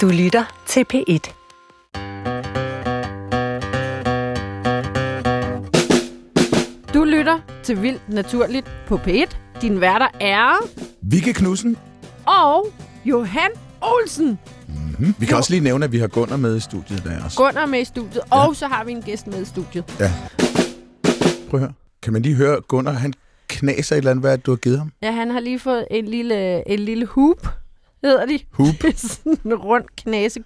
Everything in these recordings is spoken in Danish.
Du lytter til P1. Du lytter til Vildt Naturligt på P1. Din værter er... Vikke Knudsen. Og Johan Olsen. Mm-hmm. Vi kan også lige nævne, at vi har Gunnar med i studiet der også. Gunnar med i studiet, ja. og så har vi en gæst med i studiet. Ja. Prøv at høre. Kan man lige høre, Gunnar, han knaser et eller andet, hvad du har givet ham? Ja, han har lige fået en lille, en lille hoop, hedder de. Hoop? Sådan en rund knase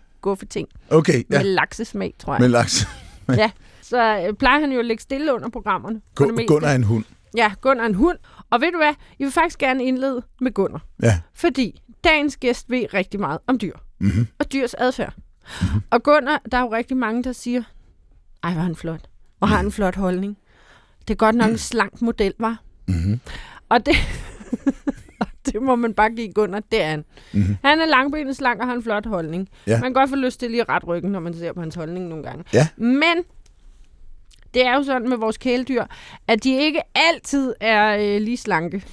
ting. Okay, ja. Med laksesmag, tror jeg. Med laks. ja, så øh, plejer han jo at lægge stille under programmerne. Gu- Gunnar er en hund. Ja, Gunnar er en hund. Og ved du hvad? Jeg vil faktisk gerne indlede med Gunnar. Ja. Fordi dagens gæst ved rigtig meget om dyr. Mm-hmm. Og dyrs adfærd. Mm-hmm. Og Gunnar, der er jo rigtig mange, der siger, ej, hvor er han flot. Og har en flot holdning. Det er godt nok en slank model, var. Mm-hmm. Og det, det må man bare give Gunnar, det er han. Mm-hmm. Han er langbenet slank og har en flot holdning. Ja. Man kan godt få lyst til lige at ret ryggen, når man ser på hans holdning nogle gange. Ja. Men det er jo sådan med vores kæledyr, at de ikke altid er øh, lige slanke.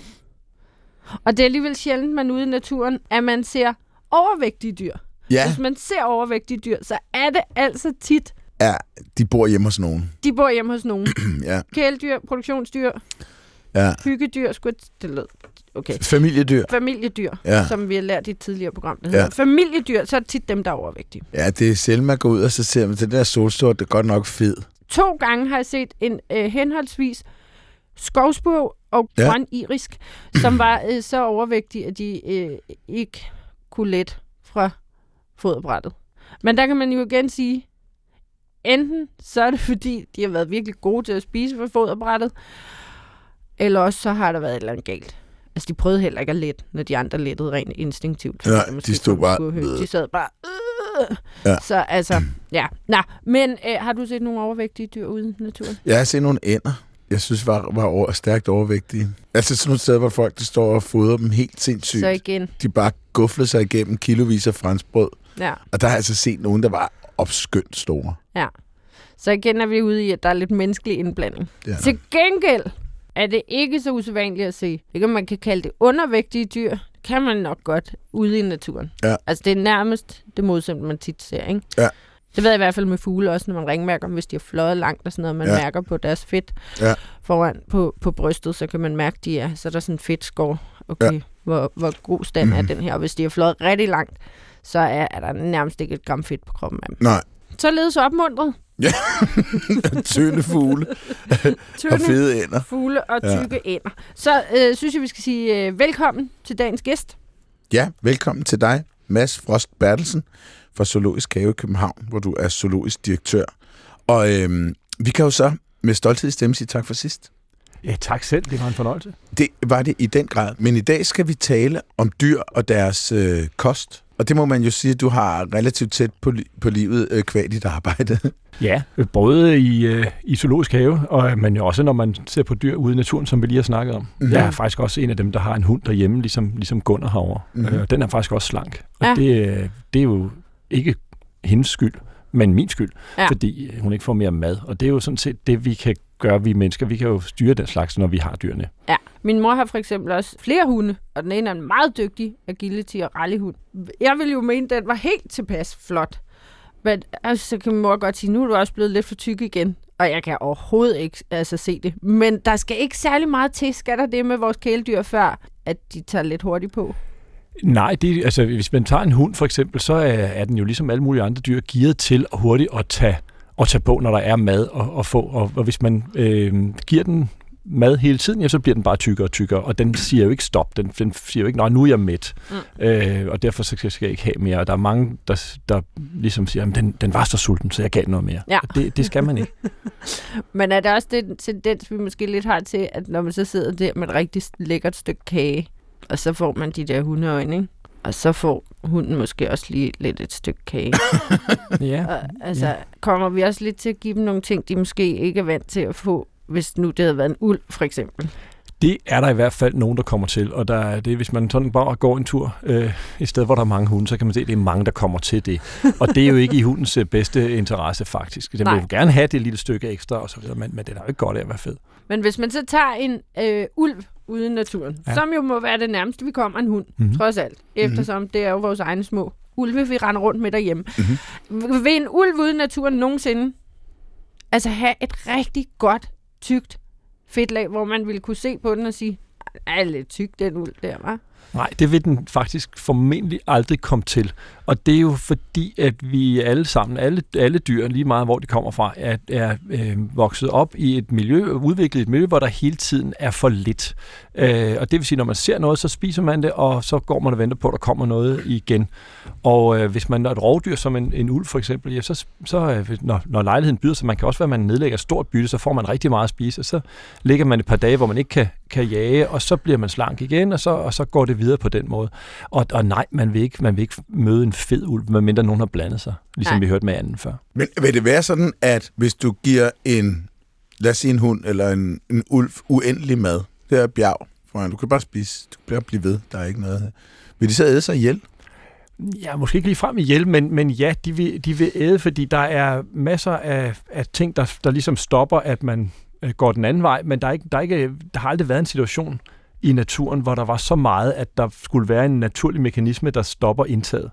Og det er alligevel sjældent, man ude i naturen, at man ser overvægtige dyr. Ja. Hvis man ser overvægtige dyr, så er det altså tit, Ja, de bor hjemme hos nogen. de bor hjemme hos nogen. ja. Kæledyr, produktionsdyr, ja. hyggedyr, skulle det lød. Okay. Familiedyr. Familiedyr, Ja. som vi har lært i et tidligere program. Det Ja. hedder. Familiedyr, så er det tit dem, der er overvægtige. Ja, det er man går ud og så ser man, det der solstort, det er godt nok fed. To gange har jeg set en øh, henholdsvis skovspurv og Ja. grøn irisk, som var øh, så overvægtige, at de øh, ikke kunne let fra foderbrættet. Men der kan man jo igen sige, enten så er det fordi, de har været virkelig gode til at spise fra foderbrættet, eller også så har der været et eller andet galt. Altså, de prøvede heller ikke at lette, når de andre lettede rent instinktivt. Ja, måske de stod bare. De sad bare... Øh. Ja. Så altså, ja. Nå, men øh, har du set nogle overvægtige dyr ude i naturen? Jeg har set nogle ænder, jeg synes var, var over, stærkt overvægtige. Altså sådan nogle steder, hvor folk der står og fodrer dem helt sindssygt. Så igen, De bare guflede sig igennem kilovis af franskbrød. ja. Og der har jeg altså set nogen, der var opskyndt store. Ja. Så igen er vi ude i, at der er lidt menneskelig indblanding. Til gengæld er det ikke så usædvanligt at se. Ikke om man kan kalde det undervægtige dyr. Det kan man nok godt ude i naturen. Ja. Altså det er nærmest det modsatte, man tit ser, ikke? Ja. Det ved jeg i hvert fald med fugle også, når man ringmærker dem, hvis de har fløjet langt og sådan noget. Man Ja. mærker på deres fedt Ja. foran på, på brystet, så kan man mærke, de er, så er der sådan en fedtskår. Okay, Ja. hvor, hvor god stand mm-hmm. er den her. Og hvis de har fløjet rigtig langt, så er, er der nærmest ikke et gram fedt på kroppen af dem. Nej, Således opmuntret. tynde fugle og fede ænder. fugle og Ja. tykke ja. ænder. Så øh, synes jeg, vi skal sige øh, velkommen til dagens gæst. Ja, velkommen til dig, Mads Frost Bertelsen fra Zoologisk Have i København, hvor du er zoologisk direktør. Og øhm, vi kan jo så med stolthed i stemme sige tak for sidst. Ja, tak selv. Det var en fornøjelse. Det var det i den grad. Men i dag skal vi tale om dyr og deres øh, kost. Og det må man jo sige, at du har relativt tæt på, li- på livet øh, kvad dit arbejde. Ja, øh, både i, øh, i zoologisk have, og, men jo også når man ser på dyr ude i naturen, som vi lige har snakket om. Mhm. Mm. Jeg er faktisk også en af dem, der har en hund derhjemme, ligesom, ligesom Gunnar herovre. Mhm. Mm. Øh, den er faktisk også slank. Og Ja. det, øh, det er jo ikke hendes skyld, men min skyld, Ja. fordi hun ikke får mere mad. Og det er jo sådan set det, vi kan gøre, vi mennesker. Vi kan jo styre den slags, når vi har dyrene. Ja, min mor har for eksempel også flere hunde, og den ene er en meget dygtig agility og rallyhund. Jeg ville jo mene, at den var helt tilpas flot. Men altså, så kan min mor godt sige, nu er du også blevet lidt for tyk igen. Og jeg kan overhovedet ikke altså, se det. Men der skal ikke særlig meget til, skal der det med vores kæledyr, før at de tager lidt hurtigt på. Nej, det, altså, hvis man tager en hund for eksempel, så er, er den jo ligesom alle mulige andre dyr gearet til at hurtigt at tage, at tage på, når der er mad og, og få. Og, og hvis man øh, giver den mad hele tiden, ja, så bliver den bare tykkere og tykkere, og den siger jo ikke stop. Den, den siger jo ikke, nej, nu er jeg mæt, mm. øh, og derfor så skal jeg ikke have mere. Og der er mange, der, der ligesom siger, at den, den var så sulten, så jeg gav noget mere. Ja. Og Det, det skal man ikke. Men er der også den tendens, vi måske lidt har til, at når man så sidder der med et rigtig lækkert stykke kage, og så får man de der hundeøjne, ikke? Og så får hunden måske også lige lidt et stykke kage. ja. Og, altså, ja. kommer vi også lidt til at give dem nogle ting, de måske ikke er vant til at få, hvis nu det havde været en uld, for eksempel? Det er der i hvert fald nogen, der kommer til, og der er det, hvis man sådan bare går en tur øh, et sted, hvor der er mange hunde, så kan man se, at det er mange, der kommer til det. Og det er jo ikke i hundens øh, bedste interesse, faktisk. Den vil Nej. jo gerne have det lille stykke ekstra, og så videre, men, men det er jo ikke godt af at være fed. Men hvis man så tager en øh, ulv ude i naturen, Ja. som jo må være det nærmeste, vi kommer en hund, Mhm. mm-hmm. trods alt, eftersom mm-hmm. det er jo vores egne små ulve, vi render rundt med derhjemme. Mm-hmm. Vil en ulv ude i naturen nogensinde altså have et rigtig godt, tykt fedtlag, hvor man ville kunne se på den og sige, er lidt tyk den ulv der, var. Nej, det vil den faktisk formentlig aldrig komme til. Og det er jo fordi, at vi alle sammen, alle, alle dyr, lige meget hvor de kommer fra, er, er øh, vokset op i et miljø, udviklet et miljø, hvor der hele tiden er for lidt. Øh, og det vil sige, når man ser noget, så spiser man det, og så går man og venter på, at der kommer noget igen. Og øh, hvis man er et rovdyr, som en, en ulv for eksempel, ja, så, så øh, når, når lejligheden byder sig, man kan også være, at man nedlægger stort bytte, så får man rigtig meget at spise, og så ligger man et par dage, hvor man ikke kan, kan jage, og så bliver man slank igen, og så, og så går det videre på den måde. Og, og nej, man vil, ikke, man vil ikke møde en fed ulv, medmindre nogen har blandet sig, ligesom Nej. vi hørte med anden før. Men vil det være sådan, at hvis du giver en, lad os sige en hund eller en, en ulv uendelig mad, det er bjerg, foran, du kan bare spise, du kan bare blive ved, der er ikke noget. Vil de så æde sig ihjel? Ja, måske ikke lige frem ihjel, men, men ja, de vil, de vil æde, fordi der er masser af, af ting, der, der ligesom stopper, at man øh, går den anden vej, men der, er ikke, der, er ikke, der har aldrig været en situation i naturen, hvor der var så meget, at der skulle være en naturlig mekanisme, der stopper indtaget.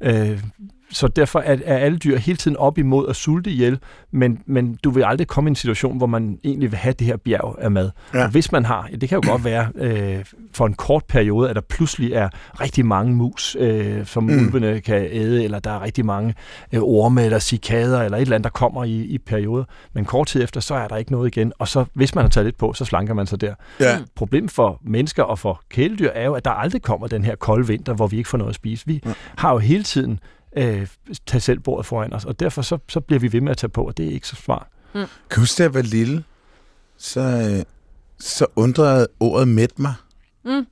Øh, så derfor er, er alle dyr hele tiden op imod at sulte ihjel, men, men du vil aldrig komme i en situation, hvor man egentlig vil have det her bjerg af mad. Ja. Ja. Og hvis man har, det kan jo godt være øh, for en kort periode, at der pludselig er rigtig mange mus, øh, som Mm. mm. ulvene kan æde, eller der er rigtig mange øh, orme eller cikader, eller et eller andet, der kommer i, i perioder. Men kort tid efter, så er der ikke noget igen. Og så, hvis man har taget lidt på, så slanker man sig der. Ja. Problemet for mennesker og for kæledyr er jo, at der aldrig kommer den her kolde vinter, hvor vi ikke får noget at spise. Vi Ja. har jo hele tiden øh, tage selv bordet foran os, og derfor så, så bliver vi ved med at tage på, og det er ikke så smart. Kan du huske, da jeg var lille, så, øh, så undrede ordet mæt mig. Mm.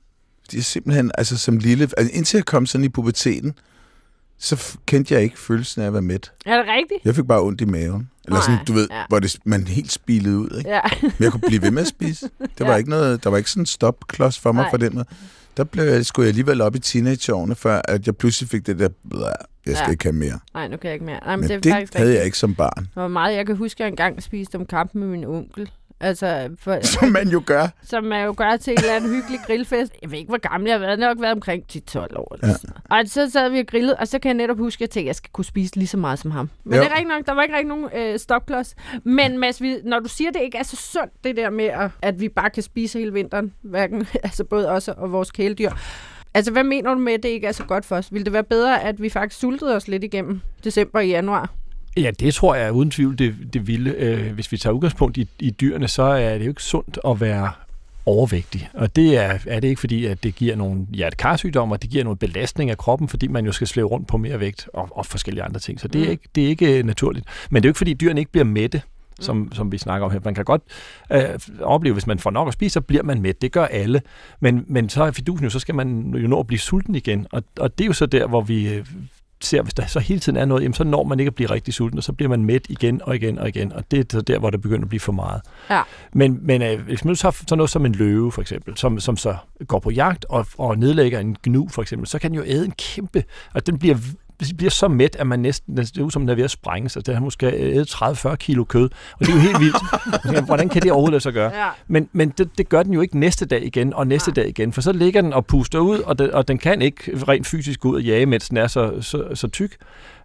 Det er simpelthen, altså som lille, altså indtil jeg kom sådan i puberteten, så kendte jeg ikke følelsen af at være mæt. Er det rigtigt? Jeg fik bare ondt i maven. Eller sådan, du ved, ja. hvor det, man helt spilede ud. Ikke? Ja. Men jeg kunne blive ved med at spise. Der var Ja. ikke noget, der var ikke sådan en stopklods for mig Nej. for den måde. Der blev jeg, skulle jeg alligevel op i teenageårene, før at jeg pludselig fik det der, "Blæh, jeg skal Ja. ikke have mere. Nej, nu kan jeg ikke mere. Nej, men, Men det det havde rigtigt. jeg ikke som barn. Hvor meget jeg kan huske, at jeg engang spiste om kamp med min onkel. Altså, for, Som man jo gør. som man jo gør til en eller anden hyggelig grillfest. Jeg ved ikke, hvor gammel jeg har været. Jeg har nok været omkring 10-12 år. Eller Ja. sådan. Og så sad vi og grillede, og så kan jeg netop huske, at jeg tænkte, at jeg skal kunne spise lige så meget som ham. Men Jo. det er rigtig nok, der var ikke rigtig nogen øh, stopklods. Men Mads, vi, når du siger, det ikke er så sundt, det der med, at, at vi bare kan spise hele vinteren, hverken, altså både os og vores kæledyr. Altså, hvad mener du med, at det ikke er så godt for os? Vil det være bedre, at vi faktisk sultede os lidt igennem december og januar? Ja, det tror jeg uden tvivl, det, det ville. Øh, hvis vi tager udgangspunkt i, i dyrene, så er det jo ikke sundt at være overvægtig. Og det er, er det ikke fordi, at det giver nogle hjertekarsygdomme, og det giver noget belastning af kroppen, fordi man jo skal slæve rundt på mere vægt og, og forskellige andre ting. Så det er, Mm. ikke, det er ikke øh, naturligt. Men det er jo ikke fordi, dyrene ikke bliver mætte, som, som vi snakker om her. Man kan godt øh, opleve, hvis man får nok at spise, så bliver man mæt. Det gør alle. Men, men så er fidusen jo, så skal man jo nå at blive sulten igen. Og, og det er jo så der, hvor vi øh, ser, hvis der så hele tiden er noget, jamen, så når man ikke at blive rigtig sulten, og så bliver man mæt igen og igen og igen. Og det er så der, hvor det begynder at blive for meget. Ja. Men, men øh, hvis man tager sådan noget som en løve, for eksempel, som, som så går på jagt og, og nedlægger en gnu, for eksempel, så kan den jo æde en kæmpe, og den bliver bliver så mæt, at man næsten, det er ud som, den er ved at sprænge sig. Det har måske ædet 30-40 kilo kød, og det er jo helt vildt. Hvordan kan det overhovedet lade sig gøre? Ja. Men, men det, det gør den jo ikke næste dag igen, og næste Nej. dag igen, for så ligger den og puster ud, og den, og den kan ikke rent fysisk gå ud og jage, mens den er så, så, så tyk.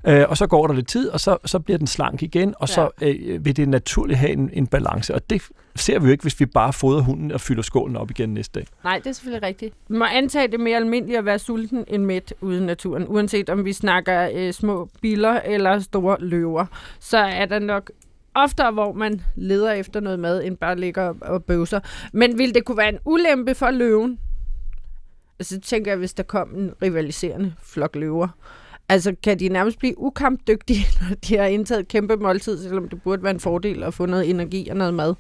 Øh, og så går der lidt tid, og så, så bliver den slank igen, og så øh, vil det naturligt have en, en balance. Og det ser vi jo ikke, hvis vi bare fodrer hunden og fylder skålen op igen næste dag. Nej, det er selvfølgelig rigtigt. Man må antage, det er mere almindeligt at være sulten end mæt ude i naturen. Uanset om vi snakker øh, små biller eller store løver, så er der nok oftere, hvor man leder efter noget mad, end bare ligger og- bøvser. Men vil det kunne være en ulempe for løven? Altså, så tænker jeg, hvis der kom en rivaliserende flok løver. Altså, kan de nærmest blive ukampdygtige, når de har indtaget et kæmpe måltid, selvom det burde være en fordel at få noget energi og noget mad?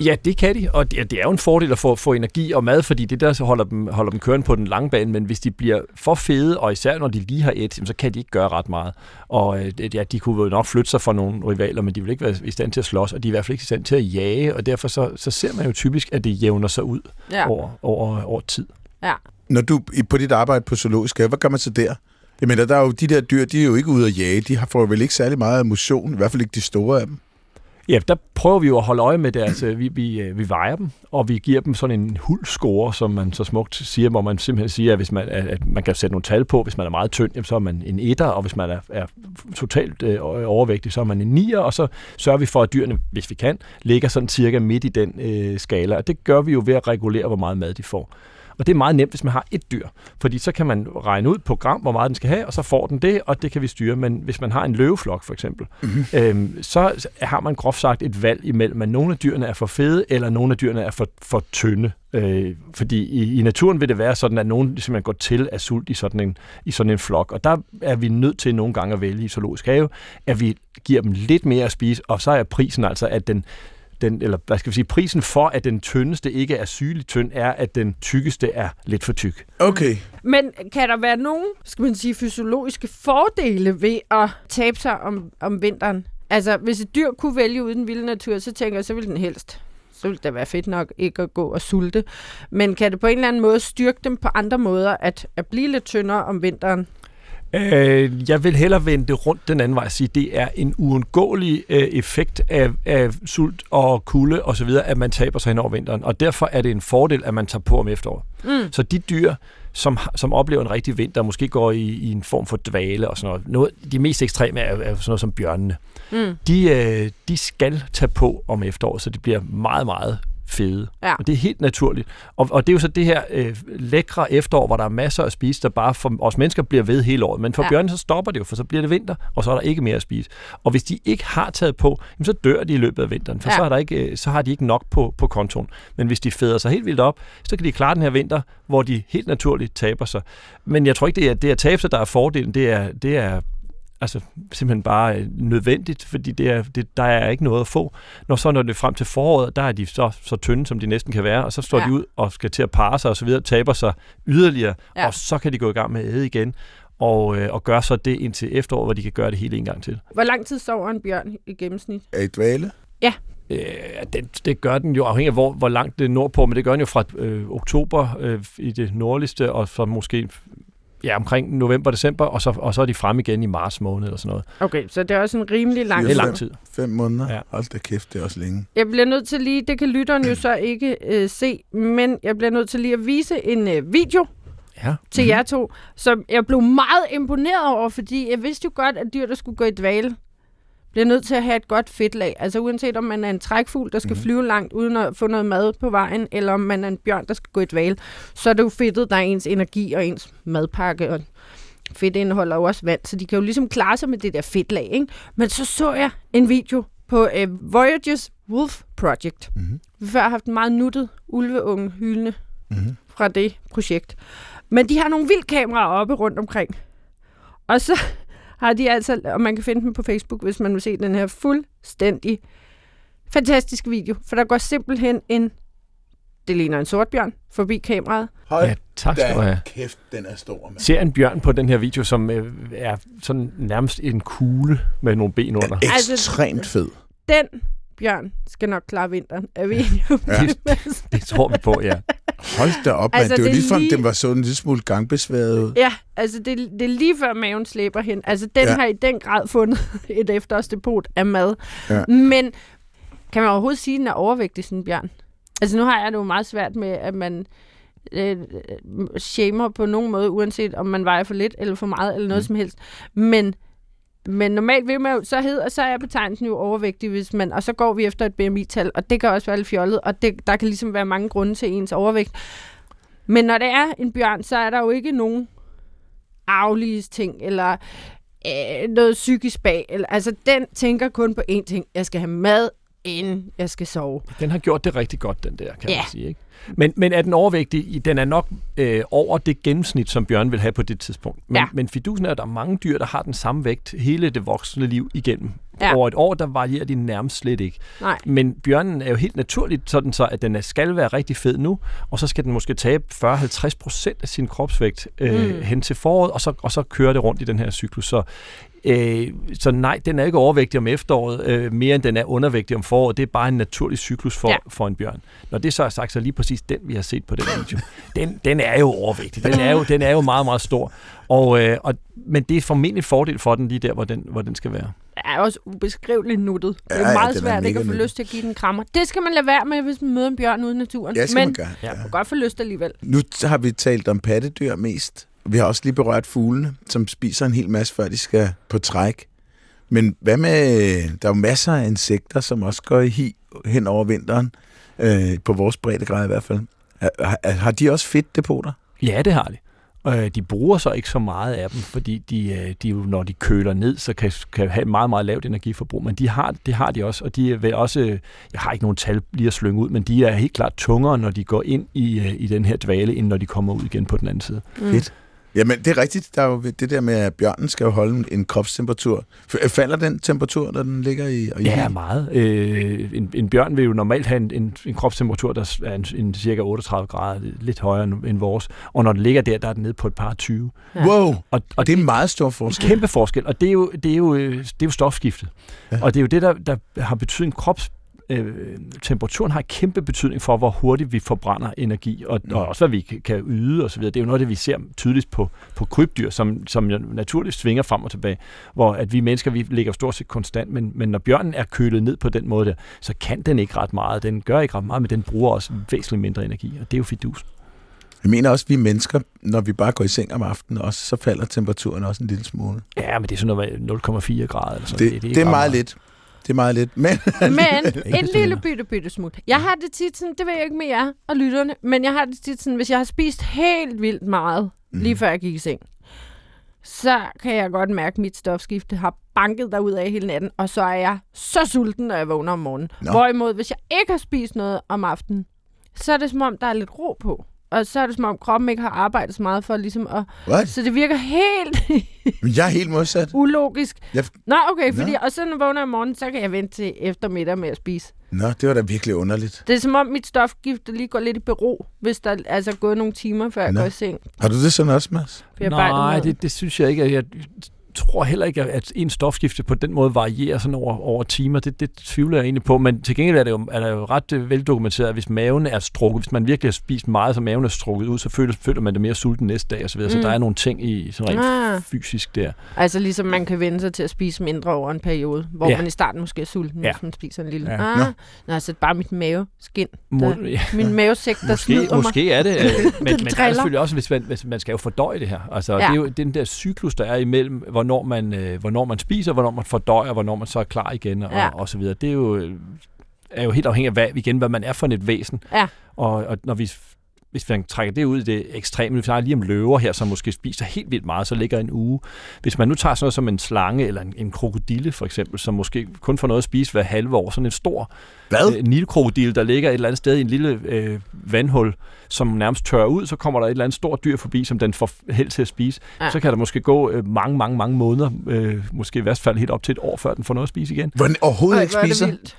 Ja, det kan de, og det, det er jo en fordel at få, få energi og mad, fordi det der så holder dem, holder dem kørende på den lange bane, men hvis de bliver for fede, og især når de lige har et, så kan de ikke gøre ret meget. Og øh, ja, de kunne jo nok flytte sig fra nogle rivaler, men de vil ikke være i stand til at slås, og de er i hvert fald ikke i stand til at jage, og derfor så, så ser man jo typisk, at det jævner sig ud Ja. over, over, over tid. Ja. Når du på dit arbejde på zoologisk have, hvad gør man så der? Jamen, der er jo de der dyr, de er jo ikke ude at jage. De får vel ikke særlig meget motion, i hvert fald ikke de store af dem. Ja, der prøver vi jo at holde øje med det. Altså, vi, vi, øh, vi vejer dem, og vi giver dem sådan en huldscore, som man så smukt siger, hvor man simpelthen siger, at, hvis man, at at man kan sætte nogle tal på. Hvis man er meget tynd, jamen, så er man en etter, og hvis man er, er totalt øh, overvægtig, så er man en nier, og så sørger vi for, at dyrene, hvis vi kan, ligger sådan cirka midt i den øh, skala. Og det gør vi jo ved at regulere, hvor meget mad de får. Og det er meget nemt, hvis man har et dyr, fordi så kan man regne ud på gram, hvor meget den skal have, og så får den det, og det kan vi styre. Men hvis man har en løveflok for eksempel, mm-hmm. øhm, så har man groft sagt et valg imellem, at nogle af dyrene er for fede, eller nogle af dyrene er for, for tynde. Øh, fordi i, i naturen vil det være sådan, at nogen simpelthen går til af sult i sådan, en, i sådan en flok. Og der er vi nødt til nogle gange at vælge i zoologisk have, at vi giver dem lidt mere at spise, og så er prisen altså, at den den, eller hvad skal vi sige, prisen for, at den tyndeste ikke er sygeligt tynd, er, at den tykkeste er lidt for tyk. Okay. Men kan der være nogen, skal man sige, fysiologiske fordele ved at tabe sig om, om vinteren? Altså, hvis et dyr kunne vælge uden den vilde natur, så tænker jeg, så ville den helst. Så ville det være fedt nok ikke at gå og sulte. Men kan det på en eller anden måde styrke dem på andre måder, at, at blive lidt tyndere om vinteren? Øh, jeg vil hellere vende det rundt den anden vej og sige, det er en uundgåelig øh, effekt af, af sult og kulde osv., at man taber sig hen over vinteren. Og derfor er det en fordel, at man tager på om efteråret. Mm. Så de dyr, som, som oplever en rigtig vinter, måske går i, i en form for dvale og sådan noget. noget de mest ekstreme er, er sådan noget som bjørnene. Mm. De, øh, de skal tage på om efteråret, så de bliver meget, meget fede. Ja. Og det er helt naturligt. Og, og det er jo så det her øh, lækre efterår, hvor der er masser at spise, der bare for os mennesker bliver ved hele året. Men for Ja. bjørnene så stopper det jo, for så bliver det vinter, og så er der ikke mere at spise. Og hvis de ikke har taget på, jamen, så dør de i løbet af vinteren, for Ja. så, er der ikke, øh, så har de ikke nok på, på kontoen. Men hvis de fæder sig helt vildt op, så kan de klare den her vinter, hvor de helt naturligt taber sig. Men jeg tror ikke, det er det at tabe sig, der er fordelen. Det er, det er altså simpelthen bare øh, nødvendigt, fordi det er, det, der er ikke noget at få. Når så når det er frem til foråret, der er de så, så tynde, som de næsten kan være, og så står Ja. ja. de ud og skal til at parre sig og så videre, taber sig yderligere, Ja. ja. og så kan de gå i gang med at æde igen, og, øh, og gøre så det indtil efteråret, hvor de kan gøre det hele en gang til. Hvor lang tid sover en bjørn i gennemsnit? Er I dvale? Øh, det, det gør den jo afhængig af, hvor, hvor langt det er nordpå, men det gør den jo fra øh, oktober øh, i det nordligste, og så måske ja, omkring november-december, og så, og så er de frem igen i marts måned eller sådan noget. Okay, så det er også en rimelig lang Det er lang tid. Fem måneder? Ja. Hold da kæft, det er også længe. Jeg bliver nødt til lige, det kan lytteren jo så ikke øh, se, men jeg bliver nødt til lige at vise en øh, video Ja. til Mhm. mm-hmm. jer to, som jeg blev meget imponeret over, fordi jeg vidste jo godt, at dyr, der skulle gå i dvale, bliver nødt til at have et godt fedtlag. Altså uanset om man er en trækfugl, der skal mm-hmm. flyve langt uden at få noget mad på vejen, eller om man er en bjørn, der skal gå i dvale, så er det jo fedtet, der er ens energi og ens madpakke, og fedt indeholder jo også vand, så de kan jo ligesom klare sig med det der fedtlag. Ikke? Men så så jeg en video på uh, Voyagers Wolf Project. Mhm. Vi har før haft en meget nuttet ulveunge hyldende Mhm. fra det projekt. Men de har nogle vildkameraer oppe rundt omkring. Og så har de altså, og man kan finde dem på Facebook, hvis man vil se den her fuldstændig fantastiske video. For der går simpelthen en, det ligner en sortbjørn, forbi kameraet. Hold ja, tak skal du have. kæft, den er stor, mand. ser en bjørn på den her video, som øh, er sådan nærmest en kugle med nogle ben under. Altså- Ekstremt fed. Den bjørn skal nok klare vinteren, er vi enige om Ja. det? Det tror vi på, ja. Hold da op, mand. Altså, det var det er lige før, lige- den var sådan en lille smule gangbesværet ud. Ja, altså det, det er lige før maven slæber hen. Altså den Ja. ja. har i den grad fundet et efterårsdepot af mad. Ja. Men kan man overhovedet sige, at den er overvægtig, sådan en bjørn? Altså nu har jeg det jo meget svært med, at man øh, shamer på nogen måde, uanset om man vejer for lidt eller for meget eller noget Mm. som helst. Men, men normalt vil man jo, så, hedder, så er betegnelsen jo overvægtig, hvis man, og så går vi efter et BMI-tal, og det kan også være lidt fjollet, og det, der kan ligesom være mange grunde til ens overvægt. Men når det er en bjørn, så er der jo ikke nogen aflige ting, eller øh, noget psykisk bag. Eller, altså, den tænker kun på én ting. Jeg skal have mad, inden jeg skal sove. Den har gjort det rigtig godt, den der, kan Ja. man sige. Ikke? Men, men er den overvægtig? Den er nok øh, over det gennemsnit, som bjørn vil have på det tidspunkt. Men, Ja. men fidusen er, at der er mange dyr, der har den samme vægt hele det voksne liv igennem. Ja. Over et år, der varierer de nærmest slet ikke. Nej. Men bjørnen er jo helt naturligt sådan så, at den skal være rigtig fed nu, og så skal den måske tabe 40-50 procent af sin kropsvægt øh, mm. hen til foråret, og så, og så kører det rundt i den her cyklus. Så, øh, så nej, den er ikke overvægtig om efteråret, øh, mere end den er undervægtig om foråret. Det er bare en naturlig cyklus for, Ja. ja. for en bjørn. Når det så er sagt, så lige præcis den, vi har set på den video, den, den er jo overvægtig. Den er jo, den er jo meget, meget stor. Og, øh, og, men det er formentlig en fordel for den lige der, hvor den, hvor den skal være. er også ubeskriveligt nuttet. Det er Ja, ja, meget den er svært ikke at få lyst til at give den en krammer. Det skal man lade være med, hvis man møder en bjørn ude i naturen. Ja, skal Men man gøre. Ja. Ja. man kan godt få lyst alligevel. Nu har vi talt om pattedyr mest. Vi har også lige berørt fuglene, som spiser en hel masse, før de skal på træk. Men hvad med, der er jo masser af insekter, som også går i hi hen over vinteren, øh, på vores breddegrad i hvert fald. Har, har- de også fedtdepoter? Ja, det har de. Øh, De bruger så ikke så meget af dem, fordi de, øh, de jo, når de køler ned, så kan, kan have et meget, meget lavt energiforbrug. Men de har, det har de også, og de er også, øh, jeg har ikke nogen tal lige at slynge ud, men de er helt klart tungere, når de går ind i, øh, i den her dvale, end når de kommer ud igen på den anden side. Mm. Fedt. Jamen, det er rigtigt. Der er jo det der med, at bjørnen skal jo holde en kropstemperatur. Falder den temperatur, når den ligger i, i Ja, meget. Øh, en, en bjørn vil jo normalt have en, en, en kropstemperatur, der er en, en cirka 38 grader, lidt højere end, end vores. Og når den ligger der, der er den nede på et par 20. Ja. Wow, Og, og det er en meget stor forskel. Kæmpe forskel, og det er jo, det er jo, øh, det er jo stofskiftet. Ja. Ja. Og det er jo det, der, der har betydning. Krops, øh, temperaturen har kæmpe betydning for, hvor hurtigt vi forbrænder energi, og, Mm. og også hvad vi kan- yde osv. Det er jo noget det, vi ser tydeligst på, på krybdyr, som, som naturligt svinger frem og tilbage, hvor at vi mennesker, vi ligger stort set konstant, men, men når bjørnen er kølet ned på den måde der, så kan den ikke ret meget. Den gør ikke ret meget, men den bruger også væsentligt mindre energi, og det er jo fidus. Jeg mener også, at vi mennesker, når vi bare går i seng om aftenen, også, så falder temperaturen også en lille smule. Ja, men det er sådan noget med 0,4 grader. Eller sådan. Det, det, det er ret meget lidt. Det er meget lidt. Men Men en lille bitte, bitte smut. Jeg har det tit sådan, det ved jeg ikke med jer og lytterne, men jeg har det tit sådan, hvis jeg har spist helt vildt meget, Mhm. lige før jeg gik i seng, så kan jeg godt mærke, at mit stofskifte har banket derud af hele natten, og så er jeg så sulten, når jeg vågner om morgenen. Nå. Hvorimod, hvis jeg ikke har spist noget om aftenen, så er det som om, der er lidt ro på. Og så er det som om, kroppen ikke har arbejdet så meget for ligesom at... What? Så det virker helt Men jeg er helt modsat. ulogisk. Jeg- Nå, okay, Nå. fordi, og så når jeg vågner om morgenen, så kan jeg vente til eftermiddag med at spise. Nå, det var da virkelig underligt. Det er som om mit stofgift lige går lidt i bero, hvis der altså er gået nogle timer, før jeg Nå. går i seng. Har du det sådan også, Mads? Nej, det, det synes jeg ikke. Jeg tror heller ikke, at en stofskifte på den måde varierer sådan over, over timer. Det, det tvivler jeg egentlig på. Men til gengæld er det jo, er det jo ret øh, veldokumenteret, at hvis maven er strukket, hvis man virkelig har spist meget, så maven er strukket ud, så føler, føler man det mere sulten næste dag osv. Så, videre. Mm. så der er nogle ting i sådan rent Ah. fysisk der. Altså ligesom man kan vende sig til at spise mindre over en periode, hvor Ja. man i starten måske er sulten, Ja. hvis man spiser en lille. Ja. Ah, nå, så det er bare mit maveskin, Må, Der- ja. min mavesæk, der Måske, snyder mig. måske er det, øh, men, men der er selvfølgelig også, hvis man, hvis man skal jo fordøje det her. Altså, Ja. Det er jo den der cyklus, der er imellem, hvornår man, øh, hvornår man spiser, hvornår man fordøjer, hvornår man så er klar igen, og, Ja. og så videre. Det er jo, øh, er jo helt afhængigt af, hvad, igen, hvad man er for et væsen. Ja. Og, og når vi hvis man trækker det ud i det ekstreme, vi snakker lige om løver her, som måske spiser helt vildt meget, så ligger en uge. Hvis man nu tager sådan noget som en slange eller en, en krokodille for eksempel, som måske kun får noget at spise hver halve år, sådan en stor Hvad? øh, nilkrokodil, der ligger et eller andet sted i en lille øh, vandhul, som nærmest tørrer ud, så kommer der et eller andet stort dyr forbi, som den får held til at spise. Ja. Ja. Så kan der måske gå øh, mange, mange, mange måneder, øh, måske i hvert fald helt op til et år, før den får noget at spise igen. Hvor den overhovedet Ej, ikke er spiser? vildt.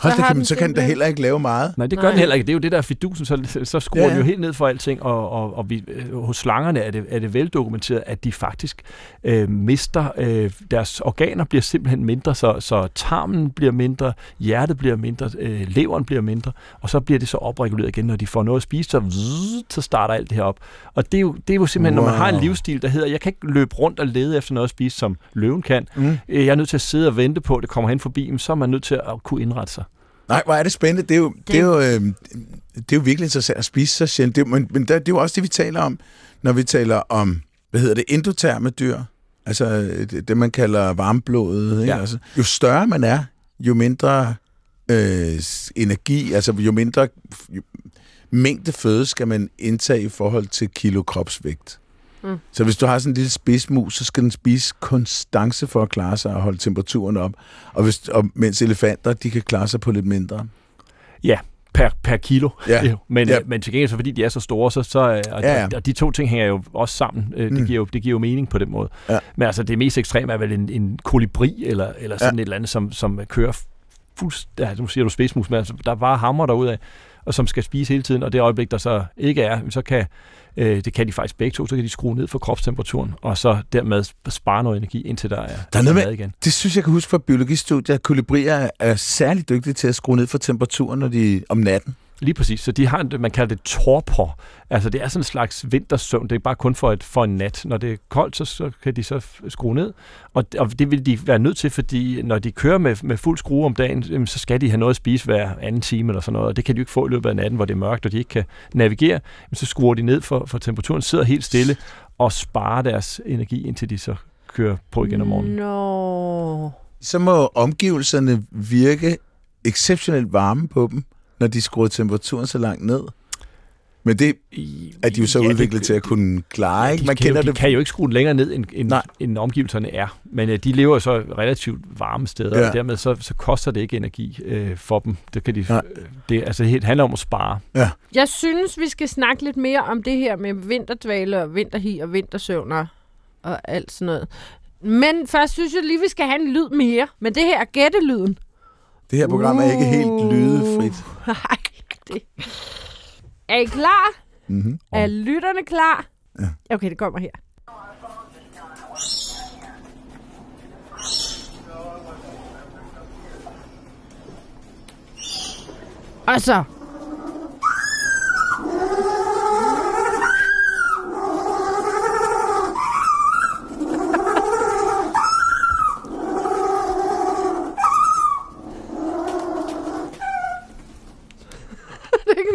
Hold Så da, kan, man- så kan den da heller ikke lave meget. Nej, det gør Nej. den heller ikke. Det er jo det der er fidusen, så, så skruer Ja, den jo helt ned for alting, og, og, og vi, øh, hos slangerne er det, er det veldokumenteret, at de faktisk øh, mister, øh, deres organer bliver simpelthen mindre, så, så tarmen bliver mindre, hjertet bliver mindre, øh, leveren bliver mindre, og så bliver det så opreguleret igen, når de får noget at spise, så, zzz, så starter alt det her op. Og det er jo, det er jo simpelthen, wow. når man har en livsstil, der hedder, jeg kan ikke løbe rundt og lede efter noget at spise, som løven kan. Mm. Øh, Jeg er nødt til at sidde og vente på, at det kommer hen forbi, men så er man nødt til at kunne indrette sig. Nej, hvor er det spændende. Det er jo, det er jo, øh, det er jo virkelig interessant at spise så sjældent. Det, er- men men der, det er jo også det, vi taler om, når vi taler om, hvad hedder det, endoterme dyr. Altså det, det man kalder varmblodet. Ikke? Ja. Altså, jo større man er, jo mindre øh, energi, altså jo mindre jo, mængde føde skal man indtage i forhold til kilo kropsvægt. Mm. Så hvis du har sådan en lille spidsmus, så skal den spise konstance for at klare sig og holde temperaturen op. Og, hvis, og mens elefanter, de kan klare sig på lidt mindre. Per per, per kilo. Ja. Men, Ja. ja. men til gengæld, så fordi de er så store, så, så øh, og, Ja, ja. og de to ting hænger jo også sammen. Øh, Det, Mm. giver jo, det giver jo mening på den måde. Ja. Men altså, det mest ekstreme er vel en, en kolibri, eller, eller sådan ja. et eller andet, som, som kører fuldstændig, ja, nu siger du spidsmus, men altså, der er bare hammer derudad, og som skal spise hele tiden, og det øjeblik, der så ikke er, så kan, øh, det kan de faktisk begge to, så kan de skrue ned for kropstemperaturen, og så dermed spare noget energi, indtil der er, Der er noget med- mad igen. Det synes jeg kan huske fra biologistudiet, at kolibrier er særlig dygtige til at skrue ned for temperaturen når de, om natten. Lige præcis. Så de har, en- man kalder det torpor. Altså det er sådan en slags vintersøvn. Det er bare kun for, et, for en nat. Når det er koldt, så, så kan de så skrue ned. Og, og det vil de være nødt til, fordi når de kører med, med fuld skrue om dagen, jamen, så skal de have noget at spise hver anden time eller sådan noget. Og det kan de jo ikke få i løbet af natten, hvor det er mørkt, og de ikke kan navigere. Jamen, så skruer de ned for, for temperaturen, sidder helt stille og sparer deres energi, indtil de så kører på igen om morgenen. Nå. Så må omgivelserne virke exceptionelt varme på dem, når de skruer temperaturen så langt ned. Men det er de jo så Ja, det- udviklet til at kunne klare, ikke? De, Man kan jo, kender de det. kan jo ikke skrue længere ned, end, end, Nej. end omgivelserne er. Men øh, de lever jo så relativt varme steder, Ja. ja. og dermed så, så koster det ikke energi øh, for dem. Det, kan de, Nej. det, altså, det handler om at spare. Jeg synes, vi skal snakke lidt mere om det her med vinterdvale og vinterhi og vintersøvn og, og alt sådan noget. Men først synes jeg lige, vi skal have en lyd mere. Men det her er gættelyden. Det her program er ikke helt Uh. lydefrit. Nej, det... Er I klar? Mm-hmm. Er lytterne klar? Ja. Okay, det kommer her. Og så...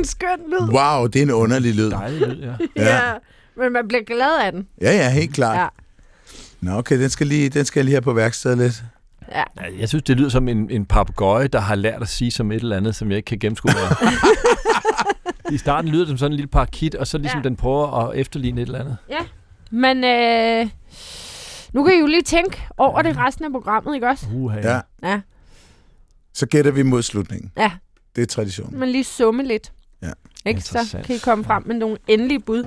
en skøn lyd. Wow, det er en underlig lyd. Dejlig lyd, ja. Ja. ja. Men man bliver glad af den. Ja, ja, helt klart. Ja. Nå, okay, den skal, lige, den skal jeg lige have på værkstedet lidt. Ja. Ja, Jeg synes, det lyder som en, en papegøje, der har lært at sige som et eller andet, som jeg ikke kan gennemskue. I starten lyder det som sådan en lille parakit, og så ligesom Ja. ja. den prøver at efterligne et eller andet. Men øh, nu kan I jo lige tænke over det resten af programmet, ikke også? Uha, Ja. Ja. Så gætter vi mod slutningen. Ja, Det er tradition. men lige summe lidt. Ja. Ikke? Så kan I komme frem med nogle endelige bud.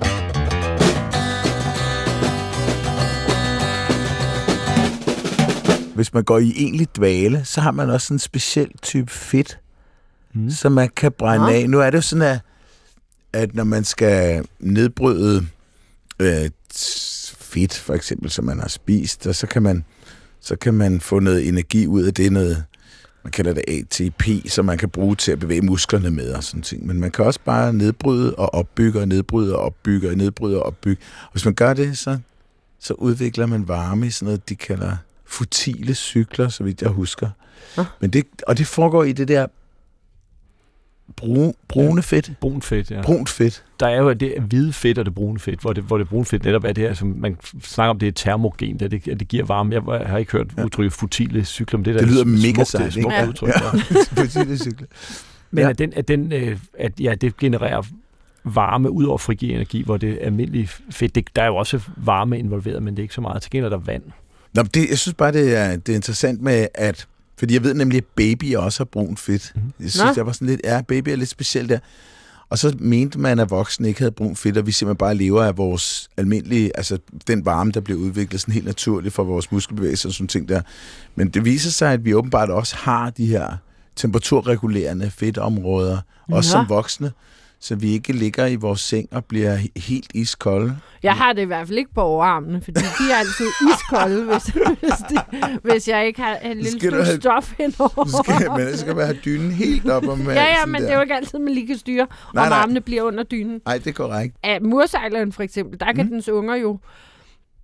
Hvis man går i egentlig dvale, så har man også en speciel type fedt, Mm. som man kan brænde Nå. af. Nu er det jo sådan, at, at når man skal nedbryde øh, fedt, for eksempel, som man har spist, og så kan man, så kan man få noget energi ud af det, noget, man kalder det ATP, som man kan bruge til at bevæge musklerne med og sådan ting. Men man kan også bare nedbryde og opbygge og nedbryde og opbygge og nedbryde og opbygge. Og hvis man gør det, så, så udvikler man varme i sådan noget, de kalder futile cykler, så vidt jeg husker. Nå. Men det, og det foregår i det der brune, brune fedt. Brun fedt, ja. Brunt fedt. Der er jo det hvide fedt og det brune fedt, hvor det, hvor det brune fedt netop er det her, som man snakker om, det er termogen, det, det, det giver varme. Jeg har ikke hørt Ja. udtrykket futile cykler, men det, der Det lyder er mega smukt, sejt, smukt ikke? udtryk. Ja. Ja. Futile cykler. Men Ja. at, den, at, den, øh, at ja, det genererer varme ud over frigive energi, hvor det almindelige fedt, det, der er jo også varme involveret, men det er ikke så meget. Til gengæld er der vand. Nå, det, jeg synes bare, det er, det er interessant med, at... Fordi jeg ved nemlig, at baby også har brunt fedt. Mhm. Jeg synes, Nå. jeg var sådan lidt... Ja, baby er lidt speciel der. Og så mente man, at voksne ikke havde brunt fedt, og vi simpelthen bare lever af vores almindelige... Altså, den varme, der bliver udviklet sådan helt naturligt for vores muskelbevægelser og sådan ting der. Men det viser sig, at vi åbenbart også har de her temperaturregulerende fedtområder, også Nå. som voksne, så vi ikke ligger i vores seng og bliver he- helt iskolde. Jeg har det i hvert fald ikke på overarmene, fordi de er altid iskolde, hvis, hvis, de, hvis jeg ikke har en lille stykke have- stof henover. Skal, men så skal have dynen helt op om Ja, ja, men der. det er jo ikke altid, man lige kan styre, Nej, om nej. armene bliver under dynen. Nej, det er korrekt. Af mursejleren for eksempel, der kan Mm. dens unger jo...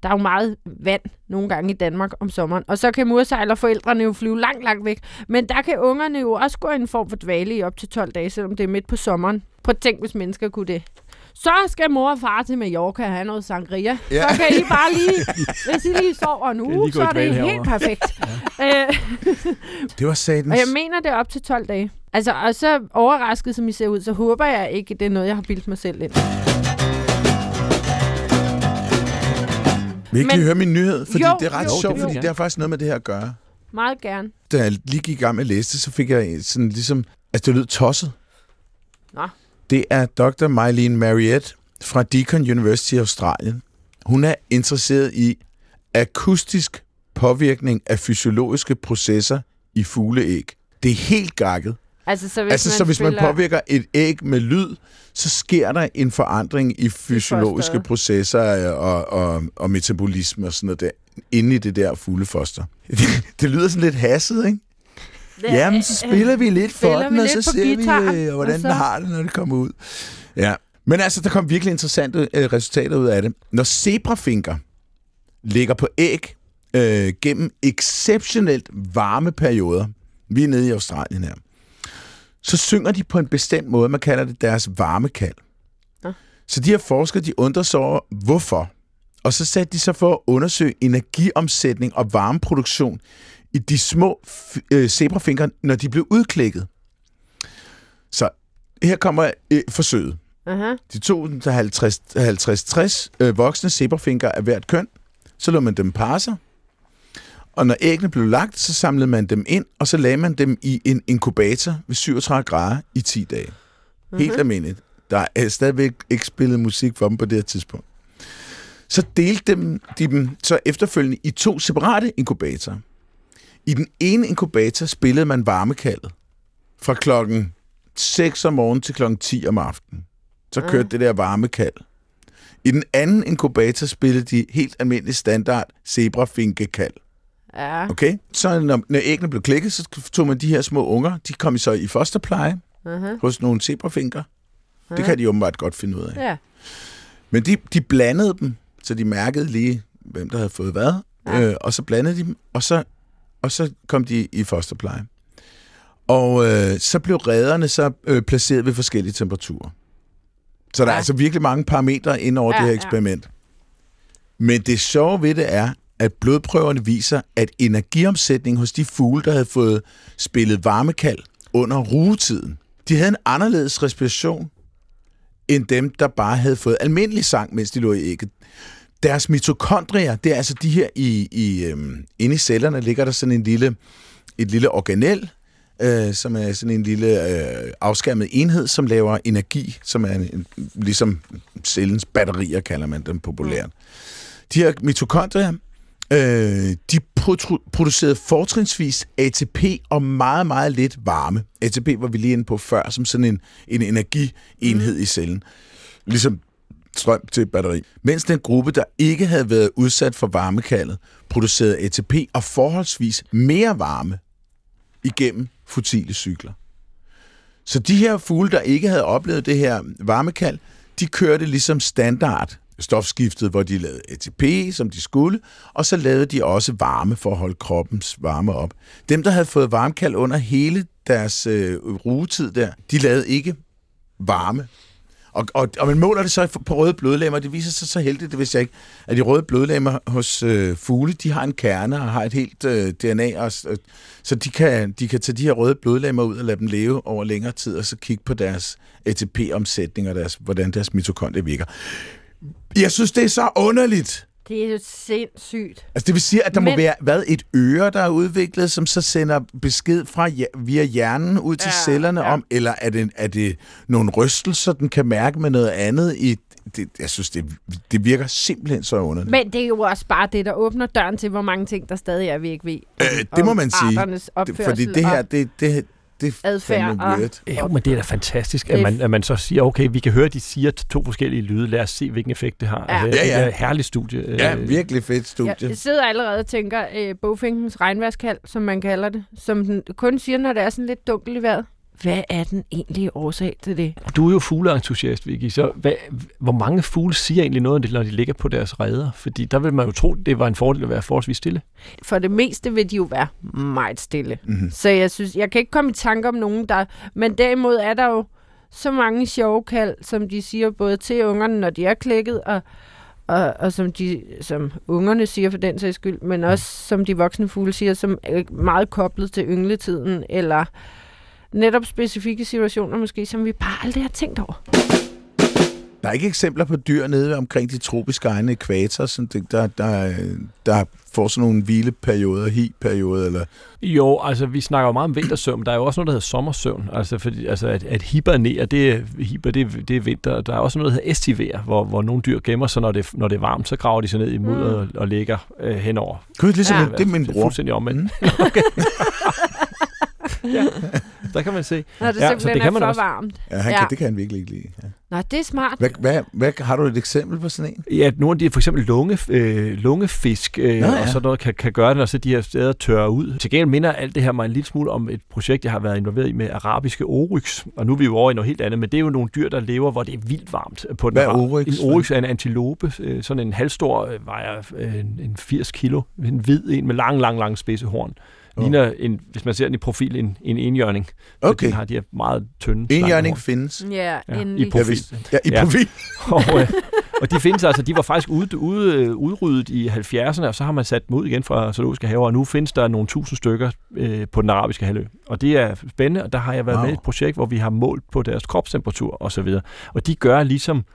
Der er jo meget vand nogle gange i Danmark om sommeren, og så kan mursejlerforældrene jo flyve langt, langt væk. Men der kan ungerne jo også gå i en form for dvale i op til 12 dage, selvom det er midt på sommeren. Prøv at tænk, hvis mennesker kunne det. Så skal mor og far til Mallorca have noget sangria. Ja. Ja. Så kan I bare lige, hvis I lige sover nu, lige gå så er det helt perfekt. Øh, Det var satans. og jeg mener, det er op til 12 dage. Altså, og så overrasket, som I ser ud, så håber jeg ikke, det er noget, jeg har bildt mig selv ind. Vil I ikke Men- lige høre min nyhed? Fordi Jo, det er ret jo, sjovt, vil fordi det har faktisk noget med det her at gøre. Meget gerne. Da jeg lige gik i gang med at læse det, så fik jeg sådan ligesom... Altså, det lød tosset. Nå. Det er Dr. Mylene Mariette fra Deakin University i Australien. Hun er interesseret i akustisk påvirkning af fysiologiske processer i fugleæg. Det er helt gakket. Altså, så hvis, Altså, man, så hvis man spiller, påvirker et æg med lyd, så sker der en forandring i fysiologiske processer øh, og, og, og metabolisme og sådan noget der, inde i det der fuglefoster. det lyder sådan lidt hasset, ikke? Jamen, så spiller vi lidt for den, og så ser guitar, vi, øh, hvordan og så- den har det, når det kommer ud. Ja. Men altså, der kom virkelig interessante øh, resultater ud af det. Når zebrafinker ligger på æg øh, gennem exceptionelt varme perioder, vi er nede i Australien her, så synger de på en bestemt måde, man kalder det deres varmekald. Nå. Så de her forskere, de undrer sig over, hvorfor. Og så satte de sig for at undersøge energiomsætning og varmeproduktion i de små øh, zebrafinker, når de blev udklækket. Så her kommer øh, forsøget. Aha. De tog den til 50-60 øh, voksne zebrafinker af hvert køn. Så lå man dem parre sig. Og når æggene blev lagt, så samlede man dem ind, og så lagde man dem i en inkubator ved 37 grader i 10 dage. Helt almindeligt. Der er stadigvæk ikke spillet musik for dem på det her tidspunkt. Så delte dem, de dem så efterfølgende i to separate inkubatorer. I den ene inkubator spillede man varmekaldet fra klokken 6 om morgenen til klokken 10 om aftenen. Så kørte det der varmekald. I den anden inkubator spillede de helt almindelig standard zebrafinkekald. Ja. Okay? Så når, når æggene blev klikket, så tog man de her små unger, de kom så i fosterpleje Aha. hos nogle zebrafinker. Det kan de åbenbart godt finde ud af. Ja. Men de, de blandede dem, så de mærkede lige, hvem der havde fået hvad. Ja. Øh, og så blandede de dem, og så, og så kom de i fosterpleje. Og øh, så blev redderne så øh, placeret ved forskellige temperaturer. Så der Ja. er altså virkelig mange parametre ind over Ja, det her ja. eksperiment. Men det sjove ved det er, at blodprøverne viser, at energiomsætning hos de fugle, der havde fået spillet varmekald under rugetiden, de havde en anderledes respiration end dem, der bare havde fået almindelig sang, mens de lå i ægget. Deres mitokondrier, det er altså de her i, i øhm, inde i cellerne, ligger der sådan en lille, et lille organel, øh, som er sådan en lille øh, afskærmet enhed, som laver energi, som er en, en, ligesom cellens batterier, kalder man dem populært. De her mitokondrier, øh, de produ- producerede fortrinsvis ATP og meget, meget lidt varme. ATP var vi lige inde på før, som sådan en, en energienhed mm. i cellen. Ligesom strøm til et batteri. Mens den gruppe, der ikke havde været udsat for varmekaldet, producerede ATP og forholdsvis mere varme igennem futile cykler. Så de her fugle, der ikke havde oplevet det her varmekald, de kørte ligesom standard stofskiftet, hvor de lavede ATP, som de skulle, og så lavede de også varme for at holde kroppens varme op. Dem, der havde fået varmekald under hele deres øh, rugetid der, de lavede ikke varme. Og, og, og man måler det så på røde blodlemmer. Det viser sig så heldigt, det vidste jeg ikke, at de røde blodlemmer hos øh, fugle, de har en kerne og har et helt øh, DNA, og, øh, så de kan, de kan tage de her røde blodlemmer ud og lade dem leve over længere tid, og så kigge på deres ATP-omsætning og deres, hvordan deres mitokondrier virker. Jeg synes, det er så underligt. Det er jo sindssygt. Altså, det vil sige, at der Men... må være hvad, et øre, der er udviklet, som så sender besked fra via hjernen ud til Ja, cellerne ja. om, eller er det, er det nogle rystelser, den kan mærke med noget andet? I, det, jeg synes, det, det virker simpelthen så underligt. Men det er jo også bare det, der åbner døren til, hvor mange ting, der stadig er, vi ikke ved. Øh, det må man sige. fordi det her, det, det, det er adfærd og- weird. Jo, men det er da fantastisk, at man, at man så siger, okay, vi kan høre, at de siger to forskellige lyde. Lad os se, hvilken effekt det har. Ja. Altså, Ja, ja. Det er et herligt studie. Ja, Øh, virkelig fedt studie. Jeg sidder allerede og tænker, øh, bogfinkens regnværskald, som man kalder det, som den kun siger, når det er sådan lidt dunkelt i vejret. Hvad er den egentlige årsag til det? Du er jo fugleentusiast, Vicky, så hvad, hvor mange fugle siger egentlig noget om det, når de ligger på deres redder? Fordi der vil man jo tro, det var en fordel at være forholdsvis stille. For det meste vil de jo være meget stille. Mhm. Så jeg synes, jeg kan ikke komme i tanke om nogen, der... Men derimod er der jo så mange sjove kald, som de siger både til ungerne, når de er klækket, og, og, og som, de, som ungerne siger for den sags skyld, men også som de voksne fugle siger, som er meget koblet til yngletiden, eller netop specifikke situationer måske, som vi bare aldrig har tænkt over. Der er ikke eksempler på dyr nede omkring de tropiske egne ekvator, som det, der, der, der får sådan nogle hvileperioder, hi-perioder, eller... Jo, altså vi snakker jo meget om vintersøvn, men der er jo også noget, der hedder sommersøvn. Altså, fordi, altså at, at hibernere, det er, hiber, det, er, det er vinter. Der er også noget, der hedder estiver, hvor, hvor nogle dyr gemmer sig, når det, når det er varmt, så graver de sig ned i mudder mm. og, og ligger øh, henover. Gud, ligesom Ja. det er min Det er bror. fuldstændig omvendt. Mm. Okay. ja, der kan man se. Når det Ja, så det kan er man for også. varmt. Ja, han Ja. Kan, det kan han virkelig ikke lide. Ja. Nå, det er smart. Hvad, hvad, hvad, har du et eksempel på sådan en? Ja, nogle af de for eksempel lunge, øh, lungefisk øh, Nå, ja. og sådan noget kan, kan gøre det, når så de her steder tørrer ud. Til gengæld minder alt det her mig en lille smule om et projekt, jeg har været involveret i med arabiske oryx. Og nu er vi jo over i noget helt andet, men det er jo nogle dyr, der lever, hvor det er vildt varmt. På den Hvad er oryx? En oryx er en antilope, øh, sådan en halvstor, øh, vejer øh, en, en 80 kilo, en hvid en med lang, lang, lang spidse horn. Åh. Ligner, en, hvis man ser den i profil, en, en enhjørning. Så Okay. Den har de her meget tynde, En slanke hjørning horn. findes. Ja, Ja, endelig. i profil. Ja, i Ja. profil. og, øh, og de findes altså, de var faktisk ude, ude, øh, udryddet i 70'erne, og så har man sat dem ud igen fra zoologiske haver, og nu findes der nogle tusind stykker øh, på den arabiske halvø. Og det er spændende, og der har jeg været Wow. med i et projekt, hvor vi har målt på deres kropstemperatur og så videre. Og de gør ligesom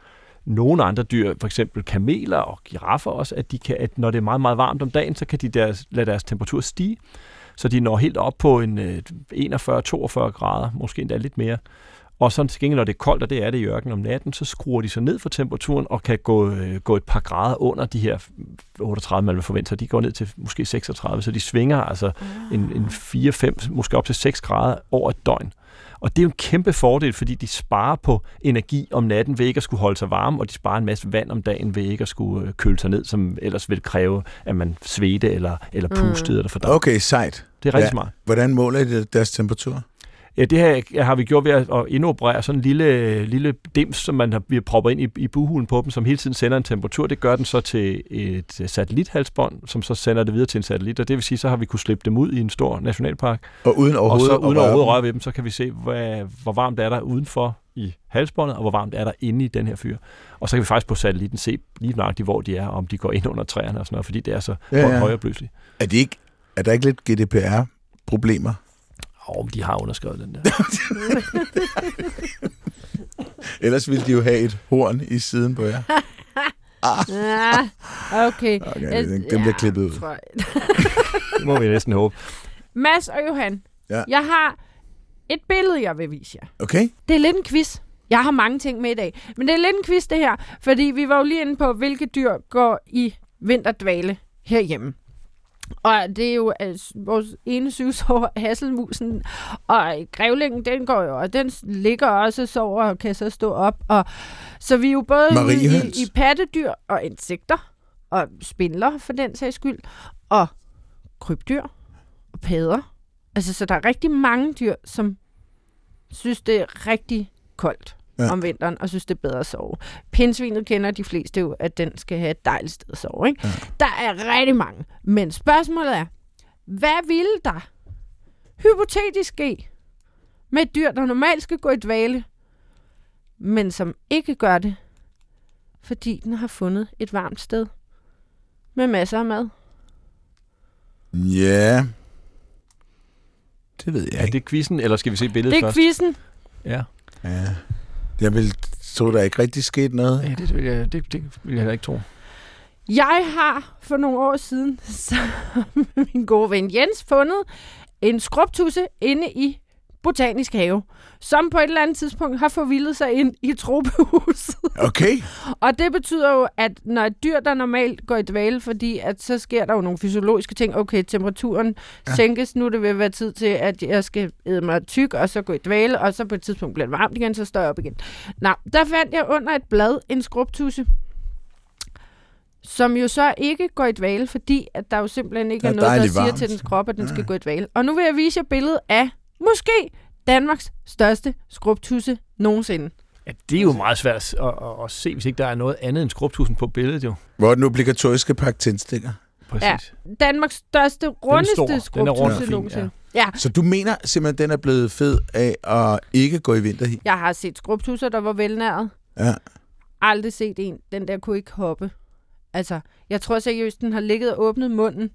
nogle andre dyr, for eksempel kameler og giraffer også, at, de kan, at når det er meget, meget varmt om dagen, så kan de deres, lade deres temperatur stige, så de når helt op på en øh, 41-42 grader, måske endda lidt mere. Og så til gengæld, når det er koldt, og det er det i ørkenen om natten, så skruer de sig ned for temperaturen og kan gå, øh, gå et par grader under de her 38, man vil forvente sig. De går ned til måske 36, så de svinger altså en, en 4-5, måske op til 6 grader over et døgn. Og det er jo en kæmpe fordel, fordi de sparer på energi om natten ved ikke at skulle holde sig varme, og de sparer en masse vand om dagen ved ikke at skulle øh, køle sig ned, som ellers vil kræve, at man svedte eller, eller pustede mm. eller fordamp. Okay, sejt. Det er rigtig Ja. smart. Hvordan måler I deres temperatur? Ja, det her har vi gjort ved at indoperere sådan en lille, lille dims, som man har, vi har proppet ind i, i buhulen på dem, som hele tiden sender en temperatur. Det gør den så til et satellithalsbånd, som så sender det videre til en satellit, og det vil sige, så har vi kunne slippe dem ud i en stor nationalpark, Og uden og overhovedet så uden overhovedet røre ved dem, så kan vi se, hvad, hvor varmt er der udenfor i halsbåndet, og hvor varmt er der inde i den her fyr. Og så kan vi faktisk på satellitten se lige nøjagtigt, hvor de er, og om de går ind under træerne og sådan noget, fordi det er så Ja, ja, højopløseligt. Er, de ikke, er der ikke lidt GDPR-problemer? Og de har underskrevet den der. Ellers ville de jo have et horn i siden på jer. Ja, okay. Okay, den, den bliver klippet ud. tror jeg. Det må vi næsten håbe. Mads og Johan, Ja. jeg har et billede, jeg vil vise jer. Okay? Det er lidt en quiz. Jeg har mange ting med i dag. Men det er lidt en quiz, det her. Fordi vi var jo lige inde på, hvilke dyr går i vinterdvale herhjemme. Og det er jo altså, vores ene syvsår, hasselmusen. Og grævlingen, den går jo, og den ligger også og sover og kan så stå op. Og, så vi er jo både i, Mariehøns. i pattedyr og insekter, og spindler for den sags skyld, og krybdyr og padder. Altså, så der er rigtig mange dyr, som synes, det er rigtig koldt Ja. om vinteren, og synes, det er bedre at sove. Pindsvinet kender de fleste jo, at den skal have et dejligt sted at sove. Ikke? Ja. Der er rigtig mange. Men spørgsmålet er, hvad ville der hypotetisk ske med et dyr, der normalt skal gå i dvale, men som ikke gør det, fordi den har fundet et varmt sted med masser af mad? Ja. Det ved jeg Er ikke. det quizzen, eller skal vi se billedet Det er først? quizzen. Ja. Ja. Jeg vil tro, der ikke rigtig sket noget. Ja, det, vil jeg, det, det vil jeg heller ikke tro. Jeg har for nogle år siden, sammen med min gode ven Jens, fundet en skrubtusse inde i Botanisk Have, som på et eller andet tidspunkt har forvildet sig ind i tropehuset. Okay. Og det betyder jo, at når et dyr, der normalt går i dvale, fordi at så sker der jo nogle fysiologiske ting. Okay, temperaturen Ja. sænkes nu, det vil være tid til, at jeg skal æde mig tyk, og så gå i dvale, og så på et tidspunkt bliver det varmt igen, så står jeg op igen. Nå, der fandt jeg under et blad en skrubtusse, som jo så ikke går i dvale, fordi at der jo simpelthen ikke Der er er noget, der siger varmt. til dens krop, at den Ja. skal gå i dvale. Og nu vil jeg vise jer billedet af måske Danmarks største skrubtusse nogensinde. Ja, det er jo meget svært at, at, at, at se, hvis ikke der er noget andet end skrubtusen på billedet, jo. Hvor er den obligatoriske pakke tændstikker? Præcis. Ja. Danmarks største, rundeste skrubtusse nogensinde. Ja. Så du mener simpelthen, den er blevet fed af at ikke gå i vinterhi? Jeg har set skrubtusser, der var velnæret. Ja. Aldrig set en. Den der kunne ikke hoppe. Altså, jeg tror seriøst, den har ligget og åbnet munden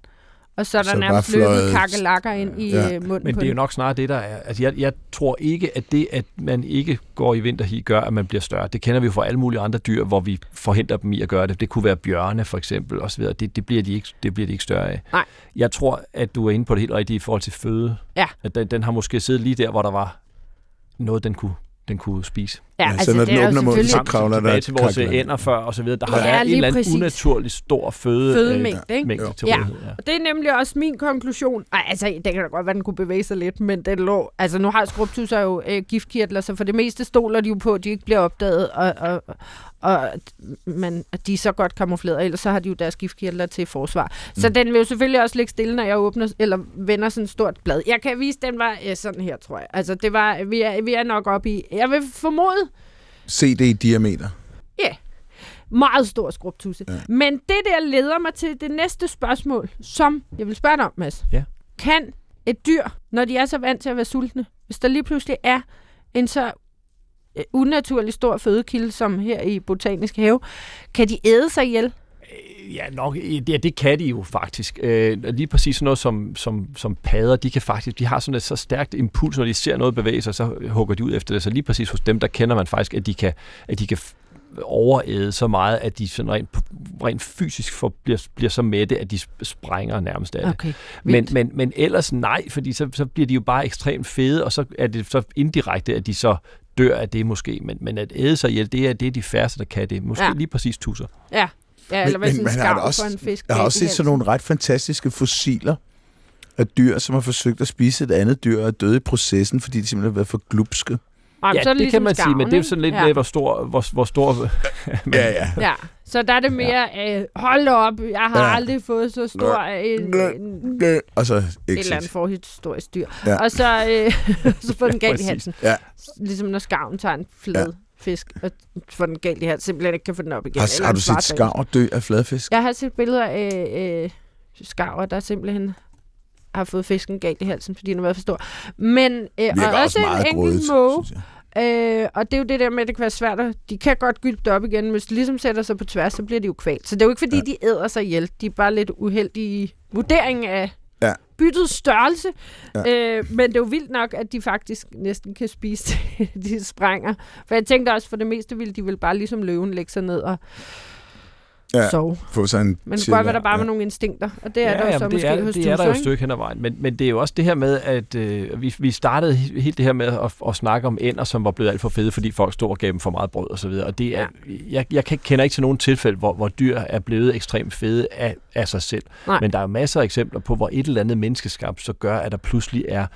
og så er der Så nærmest løbet kakelakker ind i Ja. ja. munden Men på det er jo nok snarere det, der er. Altså, jeg, jeg tror ikke, at det, at man ikke går i vinterhi, gør, at man bliver større. Det kender vi jo fra alle mulige andre dyr, hvor vi forhindrer dem i at gøre det. Det kunne være bjørne, for eksempel, og så videre. Det, det, bliver de ikke, det bliver de ikke større af. Nej. Jeg tror, at du er inde på det helt rigtige i forhold til føde. Ja. At den, den har måske siddet lige der, hvor der var noget, den kunne, den kunne spise. Ja, altså, så når det den er åbner munden, så kravler der til vores ænder før, og så videre. Der har Ja, været en eller anden unaturlig stor føde, fødemængde, ikke? mængde til Ja. Ja. Og det er nemlig også min konklusion. Ej, altså, det kan da godt være, den kunne bevæge sig lidt, men den lå... Altså, nu har skrubtusser jo øh, giftkirtler, så for det meste stoler de jo på, at de ikke bliver opdaget, og, og, og men, at de er så godt kamufleret, ellers så har de jo deres giftkirtler til forsvar. Så Mm. den vil jo selvfølgelig også ligge stille, når jeg åbner, eller vender sådan et stort blad. Jeg kan vise, den var øh, sådan her, tror jeg. Altså, det var, vi er, vi er nok oppe i... Jeg vil formode, Se det i diameter. meget stor skrubtusse. Ja. Ja. Men det der leder mig til det næste spørgsmål, som jeg vil spørge dig om, Mads. Ja. Kan et dyr, når de er så vant til at være sultne, hvis der lige pludselig er en så øh, unaturlig stor fødekilde som her i Botanisk Have, kan de æde sig ihjel? Ja, nok, ja, det kan de jo faktisk. Øh, lige præcis sådan noget som, som, som padder, de kan faktisk, de har sådan et så stærkt impuls, når de ser noget bevæge sig, så hugger de ud efter det. Så lige præcis hos dem, der kender man faktisk, at de kan, at de kan overæde så meget, at de sådan rent, rent fysisk får, bliver, bliver så mætte, at de sp- sprænger nærmest af det. Okay, Men, men, men ellers nej, fordi så, så bliver de jo bare ekstremt fede, og så er det så indirekte, at de så dør af det måske. Men, men at æde sig ihjel, det er, det er de færreste, der kan det. Måske. Ja. lige præcis tusser. Ja, ja eller hvad sådan en også, for en fisk. jeg har også set sådan nogle ret fantastiske fossiler af dyr, som har forsøgt at spise et andet dyr og er døde i processen, fordi de simpelthen har været for glupske. Ej, men ja, så det, det, det kan man sige, men det er jo skarven, sådan lidt ikke? med, hvor stor... Hvor, hvor stor Ja, ja. Ja, så der er det mere, øh, hold op, jeg har Ja. ja. aldrig fået så stor en, en, et Og så eller exit. andet forhistorisk dyr. Ja. Ja. Og så, øh, så får den galt i halsen. Ja. Ligesom når skarven tager en flad ja. Fisk, og får den galt i halsen, simpelthen ikke kan få den op igen. Har, har du set skarver dø af fladfisk? Jeg har set billeder af øh, skarver, der simpelthen har fået fisken galt i halsen, fordi den har været for stor. Men øh, og også også en enkelt måge. Øh, og det er jo det der med, at det kan være svært. At, de kan godt gylde det op igen, men hvis de ligesom sætter sig på tværs, så bliver de jo kvalt. Så det er jo ikke, fordi Ja. ja. de æder sig ihjel. De er bare lidt uheldige i vurderingen af Ja. byttets størrelse. Ja. Øh, men det er jo vildt nok, at de faktisk næsten kan spise de sprænger. For jeg tænkte også, for det meste ville de vel bare ligesom løven lægge sig ned og Ja. ja. sove. Få sig en Men det kunne godt være, der bare ja. var nogle instinkter. Og det er ja, der jo så men måske det er, hos det er der jo et stykke hen ad vejen. Men, men det er jo også det her med, at øh, vi, vi startede he- helt det her med at, at snakke om ænder, som var blevet alt for fede, fordi folk stod og gav dem for meget brød og så videre. Og det er, jeg, jeg kan, kender ikke til nogen tilfælde, hvor, hvor dyr er blevet ekstremt fede af, af sig selv. Nej. Men der er jo masser af eksempler på, hvor et eller andet menneskeskabt så gør, at der pludselig er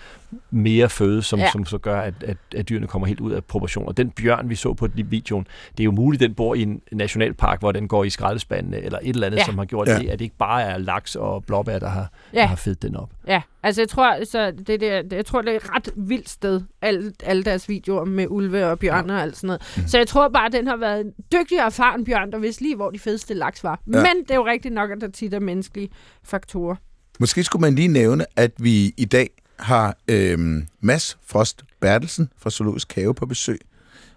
mere føde, som, ja. Ja. som så gør, at, at, at dyrene kommer helt ud af proportion. Og den bjørn, vi så på videoen, det er jo muligt, den bor i en nationalpark, hvor den går i skraldespandene, eller et eller andet, ja. Ja. som har gjort Ja. ja. det, at det ikke bare er laks og blåbær, der har, ja. Ja. der har fedt den op. Ja, altså jeg tror, så det der, jeg tror, det er et ret vildt sted, alle, alle deres videoer med ulve og bjørne og alt sådan noget. Mm. Så jeg tror bare, at den har været en dygtig og erfaren bjørn, der vidste lige, hvor de fedeste laks var. Ja. Ja. Men det er jo rigtigt nok, at der tit er menneskelige faktorer. Måske skulle man lige nævne, at vi i dag har øh, Mads Frost Bertelsen fra Zoologisk Have på besøg.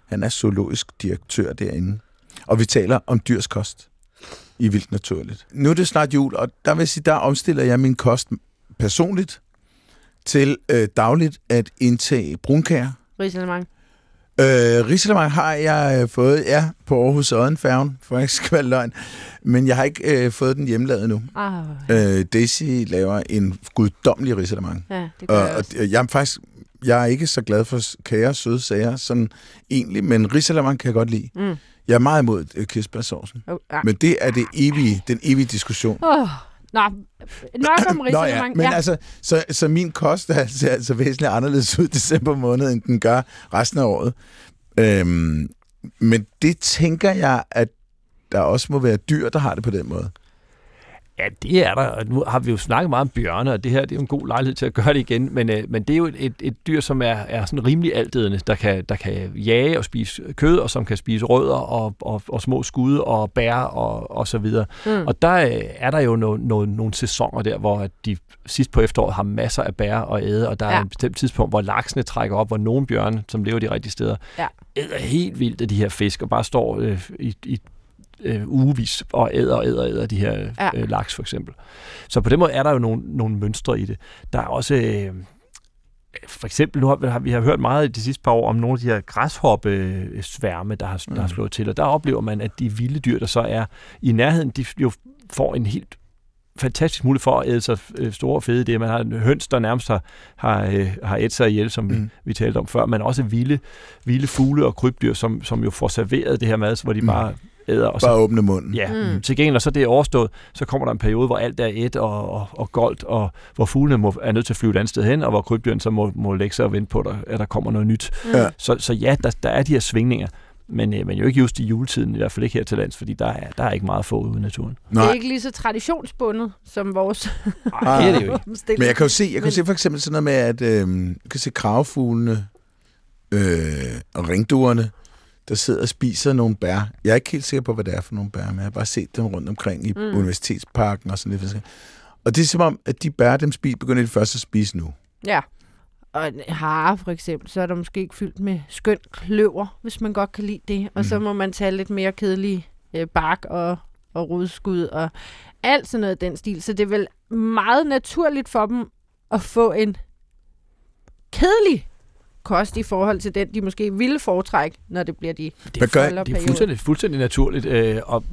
Han er zoologisk direktør derinde. Og vi taler om dyrs kost i Vildt Naturligt. Nu er det snart jul, og der vil jeg sige, der omstiller jeg min kost personligt til øh, dagligt at indtage brunkager. Risalemang. Øh, Risalemang har jeg øh, fået, ja, på Aarhus Odenfærgen, for ikke skal være løgn. Men jeg har ikke øh, fået den hjemmelavet nu. Ah, Øh, Daisy laver en guddommelig risalemang. ja, det gør Og, jeg og jeg er faktisk jeg er ikke så glad for og søde sager, sådan egentlig, men risalemang kan jeg godt lide. Mm. Jeg er meget imod øh, kirsebærsovsen. Oh, ja. Men det er det evige, den evige diskussion. Oh, nå, nok om Nå ja, men altså, så, så min kost er, ser altså væsentligt anderledes ud i december måned, end den gør resten af året. Øhm, men det tænker jeg, at der også må være dyr, der har det på den måde. Ja, det er der. Og nu har vi jo snakket meget om bjørne, og det her det er jo en god lejlighed til at gøre det igen. Men, øh, men det er jo et, et, et dyr, som er, er sådan rimelig altædende, der kan, der kan jage og spise kød, og som kan spise rødder og, og, og små skud og bær og, og så videre. Mm. Og der øh, er der jo no, no, nogle sæsoner der, hvor de sidst på efteråret har masser af bær og æde, og der ja. er et bestemt tidspunkt, hvor laksene trækker op, hvor nogle bjørne, som lever de rigtige steder, Ja. æder helt vildt af de her fisk, og bare står øh, i, i øh, ugevis og æder og æder og æder de her Ja. øh, laks for eksempel. Så på den måde er der jo nogle, nogle mønstre i det. Der er også... Øh, for eksempel, nu har, har vi har hørt meget de sidste par år om nogle af de her græshoppe-sværme, der har, der har Mm. slået til, og der oplever man, at de vilde dyr, der så er i nærheden, de jo får en helt fantastisk mulighed for at æde sig øh, store og fede det. Man har en høns, der nærmest har, har, øh, har ædt sig ihjel, som mm. vi, vi talte om før, men også vilde, vilde fugle og krybdyr, som, som jo får serveret det her mad, hvor de Mm. bare æder. Og så, Bare åbne munden. Ja, Mm. mm. til gengæld, så det er overstået, så kommer der en periode, hvor alt er et og, og, og goldt, og hvor fuglene må, er nødt til at flyve et andet sted hen, og hvor krybdyrene så må, må lægge sig og vente på, der, at der kommer noget nyt. Mm. Ja. Så, så ja, der, der er de her svingninger, men, øh, men jo ikke just i juletiden, i hvert fald ikke her til lands, fordi der er, der er ikke meget at få ude i naturen. Det er Nej, ikke lige så traditionsbundet som vores Nej, det er det jo ikke. men jeg kan jo se, jeg kan Men- se for eksempel sådan noget med, at øh, du kan se kravefuglene øh, og ringduerne, der sidder og spiser nogle bær. Jeg er ikke helt sikker på, hvad det er for nogle bær, men jeg har bare set dem rundt omkring i Mm. mm. universitetsparken og sådan lidt. Og det er som om, at de bær, dem spiser, begynder de først at spise nu. Ja. Og en hare for eksempel, så er der måske ikke fyldt med skøn kløver, hvis man godt kan lide det. Og så Mhm. må man tage lidt mere kedelig øh, bark og, og rodskud og alt sådan noget af den stil. Så det er vel meget naturligt for dem at få en kedelig kost i forhold til den, de måske ville foretrække, når det bliver de Det gør- er, det er fuldstændig, fuldstændig naturligt, øh, og,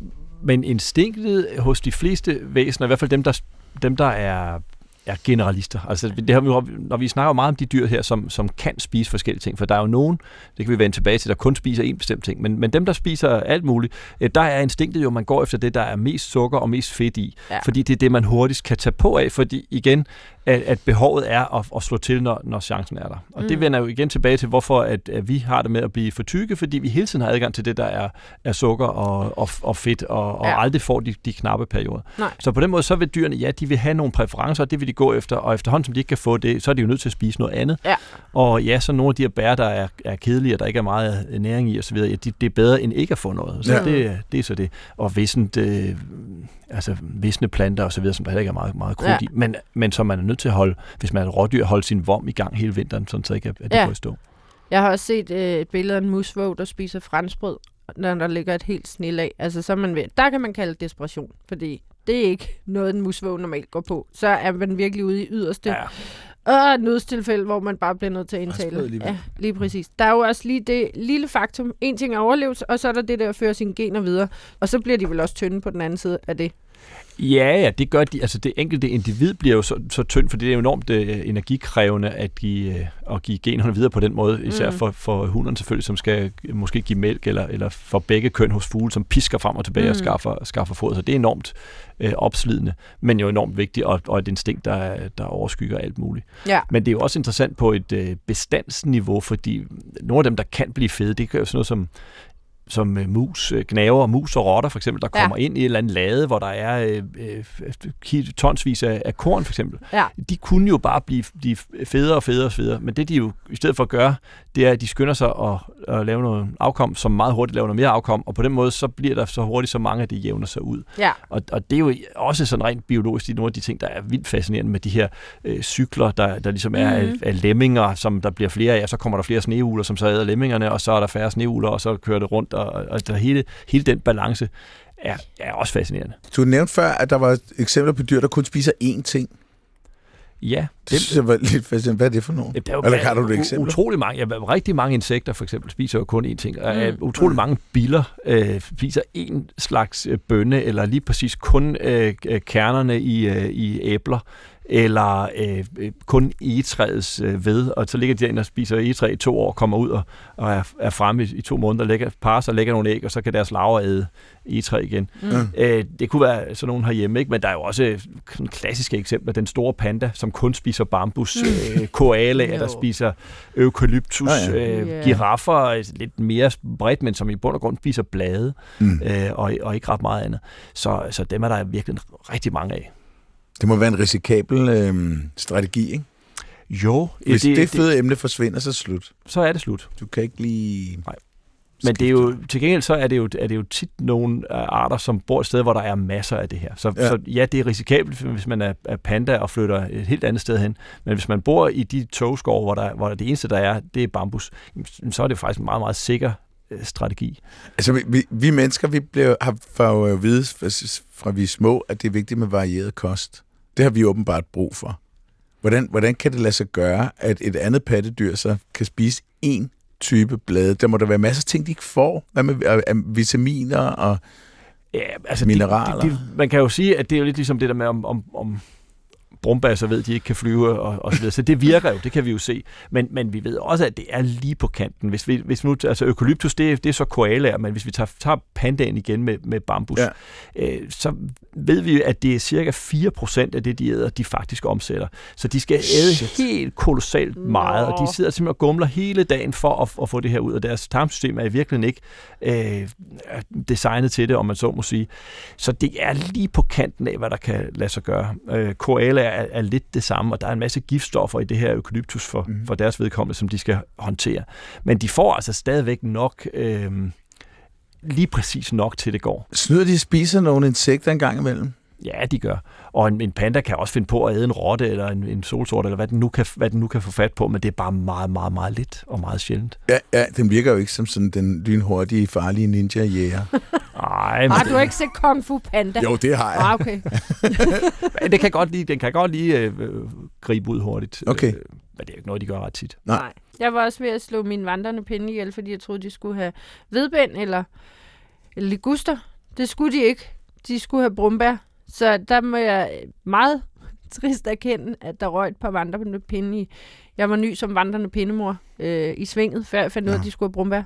men instinktet hos de fleste væsener, i hvert fald dem, der, dem, der er, er generalister. Altså, det har vi, når vi snakker meget om de dyr her, som, som kan spise forskellige ting, for der er jo nogen, det kan vi vende tilbage til, der kun spiser en bestemt ting, men, men dem, der spiser alt muligt, øh, der er instinktet jo, man går efter det, der er mest sukker og mest fedt i, Ja. fordi det er det, man hurtigst kan tage på af, fordi igen, at, at behovet er at, at slå til, når, når chancen er der. Og mm. det vender jo igen tilbage til, hvorfor at, at vi har det med at blive for tykke, fordi vi hele tiden har adgang til det, der er, er sukker og, og, og fedt, og, og Ja. aldrig får de, de knappe perioder. Nej. Så på den måde, så vil dyrene, ja, de vil have nogle præferencer, og det vil de gå efter, og efterhånden, som de ikke kan få det, så er de jo nødt til at spise noget andet. Ja. Og ja, så nogle af de her bær, der er, er kedelige, og der ikke er meget næring i osv., ja, de, det er bedre end ikke at få noget. Så Ja. det, det er så det. Og vissent, øh, altså visne planter osv., som der heller ikke er meget, meget krudt Ja. i, men, men som man er nødt til at holde, hvis man er et rådyr, holde sin vom i gang hele vinteren, sådan så ikke at, at det Ja. går i stå. Jeg har også set øh, et billede af en musvåg, der spiser franskbrød, når der ligger et helt snil af. Altså, så man ved. Der kan man kalde det desperation, fordi det er ikke noget, en musvåg normalt går på. Så er man virkelig ude i yderste Ja. og et nødstilfælde, hvor man bare bliver nødt til at indtale. alligevel. Ja, lige præcis. Der er jo også lige det lille faktum. En ting er overlevelse, og så er der det der at føre sine gener videre. Og så bliver de vel også tynde på den anden side af det. Ja, ja, det gør de. Altså det enkelte individ bliver jo så, så tyndt, for det er jo enormt øh, energikrævende at give, øh, at give generne videre på den måde, især Mm. for, for hunderne selvfølgelig, som skal måske give mælk, eller, eller for begge køn hos fugle, som pisker frem og tilbage mm. og skaffer, skaffer foder. Så det er enormt øh, opslidende, men jo enormt vigtigt, og, og et instinkt, der, der overskygger alt muligt. Ja. Men det er jo også interessant på et øh, bestandsniveau, fordi nogle af dem, der kan blive fede, det er jo sådan noget som som øh, mus, øh, gnaver, mus og rotter for eksempel, der Ja. kommer ind i et eller andet lade, hvor der er øh, øh, tonsvis af, af korn for eksempel. Ja. De kunne jo bare blive, blive federe og federe og federe, men det de jo i stedet for at gøre, det er, at de skynder sig at, at lave noget afkom, som meget hurtigt laver noget mere afkom, og på den måde så bliver der så hurtigt så mange, at det jævner sig ud. Ja. Og, og det er jo også sådan rent biologisk, det er nogle af de ting, der er vildt fascinerende med de her øh, cykler, der, der ligesom er af, Mhm. af lemminger, som der bliver flere af, og så kommer der flere sneuler, som så æder lemmingerne, og så er der færre sneuler, og så kører det rundt, og, og der hele, hele den balance er, er også fascinerende. Du nævnte før, at der var eksempler på dyr, der kun spiser én ting. Ja, Det synes jeg var lidt fascinerende. Hvad er det for nogen? Der er jo Eller har du et eksempel? Utrolig mange, ja, rigtig mange insekter for eksempel spiser jo kun én ting. Mm. mm. utrolig mange biller øh, spiser én slags øh, bønne, eller lige præcis kun øh, øh, kernerne i, øh, i æbler, eller øh, øh, kun egetræets øh, ved, og så ligger de derinde og spiser egetræ i to år, kommer ud og, og er, er fremme i, i to måneder, lægger, parer sig og lægger nogle æg, og så kan deres larver æde egetræ igen. Mm. Ja. Øh, det kunne være sådan nogen herhjemme, ikke? men der er jo også øh, sådan klassiske eksempler. Den store panda, som kun spiser bambus. øh, koalaer, der spiser eukalyptus. Ah, ja. øh, Ja. giraffer, øh, lidt mere bredt, men som i bund og grund spiser blade. Mm. Øh, og, og ikke ret meget andet. Så, så dem er der virkelig rigtig mange af. Det må være en risikabel øh, strategi, ikke? Jo, Hvis det, det fede emne forsvinder, så er det slut. så er det slut. Du kan ikke lige... Nej. Men det er jo, til gengæld så er det jo, er det jo tit nogle øh, arter, som bor et sted, hvor der er masser af det her. Så Ja. så, ja det er risikabelt, hvis man er, er panda og flytter et helt andet sted hen. Men hvis man bor i de togskove, hvor, der, hvor det eneste, der er, det er bambus, så er det faktisk en meget, meget sikker øh, strategi. Altså, vi- vi, vi mennesker, vi bliver, har for at vide fra vi er små, at det er vigtigt med varieret kost. Det har vi åbenbart brug for. Hvordan, hvordan kan det lade sig gøre, at et andet pattedyr så kan spise én type blade? Der må der være masser af ting, de ikke får. Hvad med øh, øh, vitaminer og... Ja, altså Mineraler. De, de, de, man kan jo sige, at det er jo lidt ligesom det der med, om, om, om brumbasser ved, at de ikke kan flyve og, og så videre. Så det virker jo, det kan vi jo se. Men, men vi ved også, at det er lige på kanten. Hvis vi, hvis nu, altså økolyptus, det, er- det er så koalaer, men hvis vi tager, tager pandaen igen med, med bambus, Ja. øh, så ved vi jo, at det er cirka 4% af det, de æder, de faktisk omsætter. Så de skal æde Shit. helt kolossalt meget, og Nå. de sidder simpelthen og gumler hele dagen for at, at få det her ud, og deres tarmsystem er i virkeligheden ikke øh, designet til det, om man så må sige. Så det er lige på kanten af, hvad der kan lade sig gøre. Øh, koala er, er lidt det samme, og der er en masse giftstoffer i det her eukalyptus for, mm. for deres vedkommende, som de skal håndtere. Men de får altså stadigvæk nok, øh, lige præcis nok til det går. Snyder de spiser nogle insekter en gang imellem? Ja, de gør. Og en, en panda kan også finde på at æde en rotte eller en, en solsort, eller hvad den, nu kan, hvad den nu kan få fat på, men det er bare meget, meget, meget lidt og meget sjældent. Ja, ja, den virker jo ikke som sådan den lynhurtige, farlige ninja-jæger. Ej, men Har du ikke set Kung Fu Panda? jo, det har jeg. Ah, okay. det kan godt lige, den kan godt lige øh, øh, gribe ud hurtigt. Okay. Øh, men det er jo ikke noget, de gør ret tit. Nej. Nej. Jeg var også ved at slå mine vandrende pinde ihjel, fordi jeg troede, de skulle have vedbænd eller, eller liguster. Det skulle de ikke. De skulle have brumbær. Så der må jeg meget trist erkende, at der røg et par vandrende pinde i. Jeg var ny som vandrende pindemor øh, i svinget, før jeg fandt ud af, at de skulle have brumbær.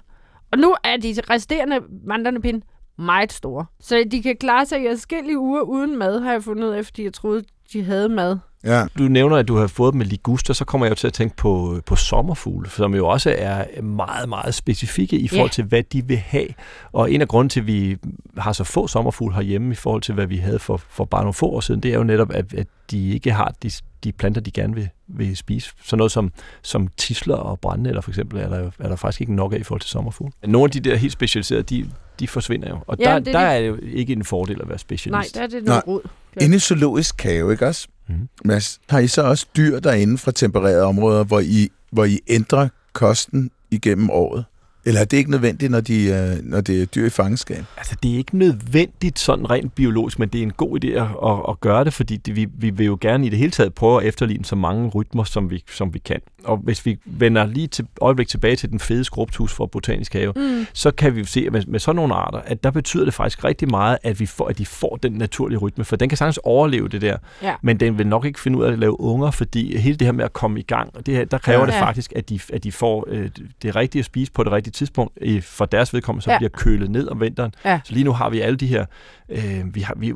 Og nu er de resterende vandrende pinde meget store. Så de kan klare sig i forskellige uger uden mad, har jeg fundet ud af, fordi jeg troede, de havde mad. Ja. Du nævner, at du har fået dem med liguster, så kommer jeg jo til at tænke på, på sommerfugle, som jo også er meget, meget specifikke i forhold Ja. til, hvad de vil have. Og en af grunden til, at vi har så få sommerfugle herhjemme i forhold til, hvad vi havde for, for bare nogle få år siden, det er jo netop, at, at de ikke har de, de planter, de gerne vil, vil spise. Sådan noget som, som tisler og brændenælder for eksempel, er der, er der faktisk ikke nok af i forhold til sommerfugle. Nogle af de der helt specialiserede, de, de forsvinder jo. Og Ja, der, det er der det. er jo ikke en fordel at være specialist. Nej, der er det noget rod. Inde i zoologisk have, ikke også? Mhm. Mads, har I så også dyr derinde fra tempererede områder, hvor I, hvor I ændrer kosten igennem året? Eller er det ikke nødvendigt, når, de, øh, når det er dyr i fangenskab? Altså, det er ikke nødvendigt sådan rent biologisk, men det er en god idé at, at, at gøre det, fordi det, vi, vi vil jo gerne i det hele taget prøve at efterligne så mange rytmer, som vi, som vi kan. Og hvis vi vender lige til øjeblik tilbage til den fede skrubtus for Botanisk Have, Mm. så kan vi jo se, at med, med sådan nogle arter, at der betyder det faktisk rigtig meget, at, vi får, at de får den naturlige rytme, for den kan sagtens overleve det der, Ja. men den vil nok ikke finde ud af at lave unger, fordi hele det her med at komme i gang, og det her, der kræver Ja. ja. det faktisk, at de, at de får øh, det rigtige at spise på det rigtige tidspunkt, øh, for deres vedkommende, så Ja. ja. bliver kølet ned om vinteren. Ja. Så lige nu har vi alle de her, øh, vi, har, vi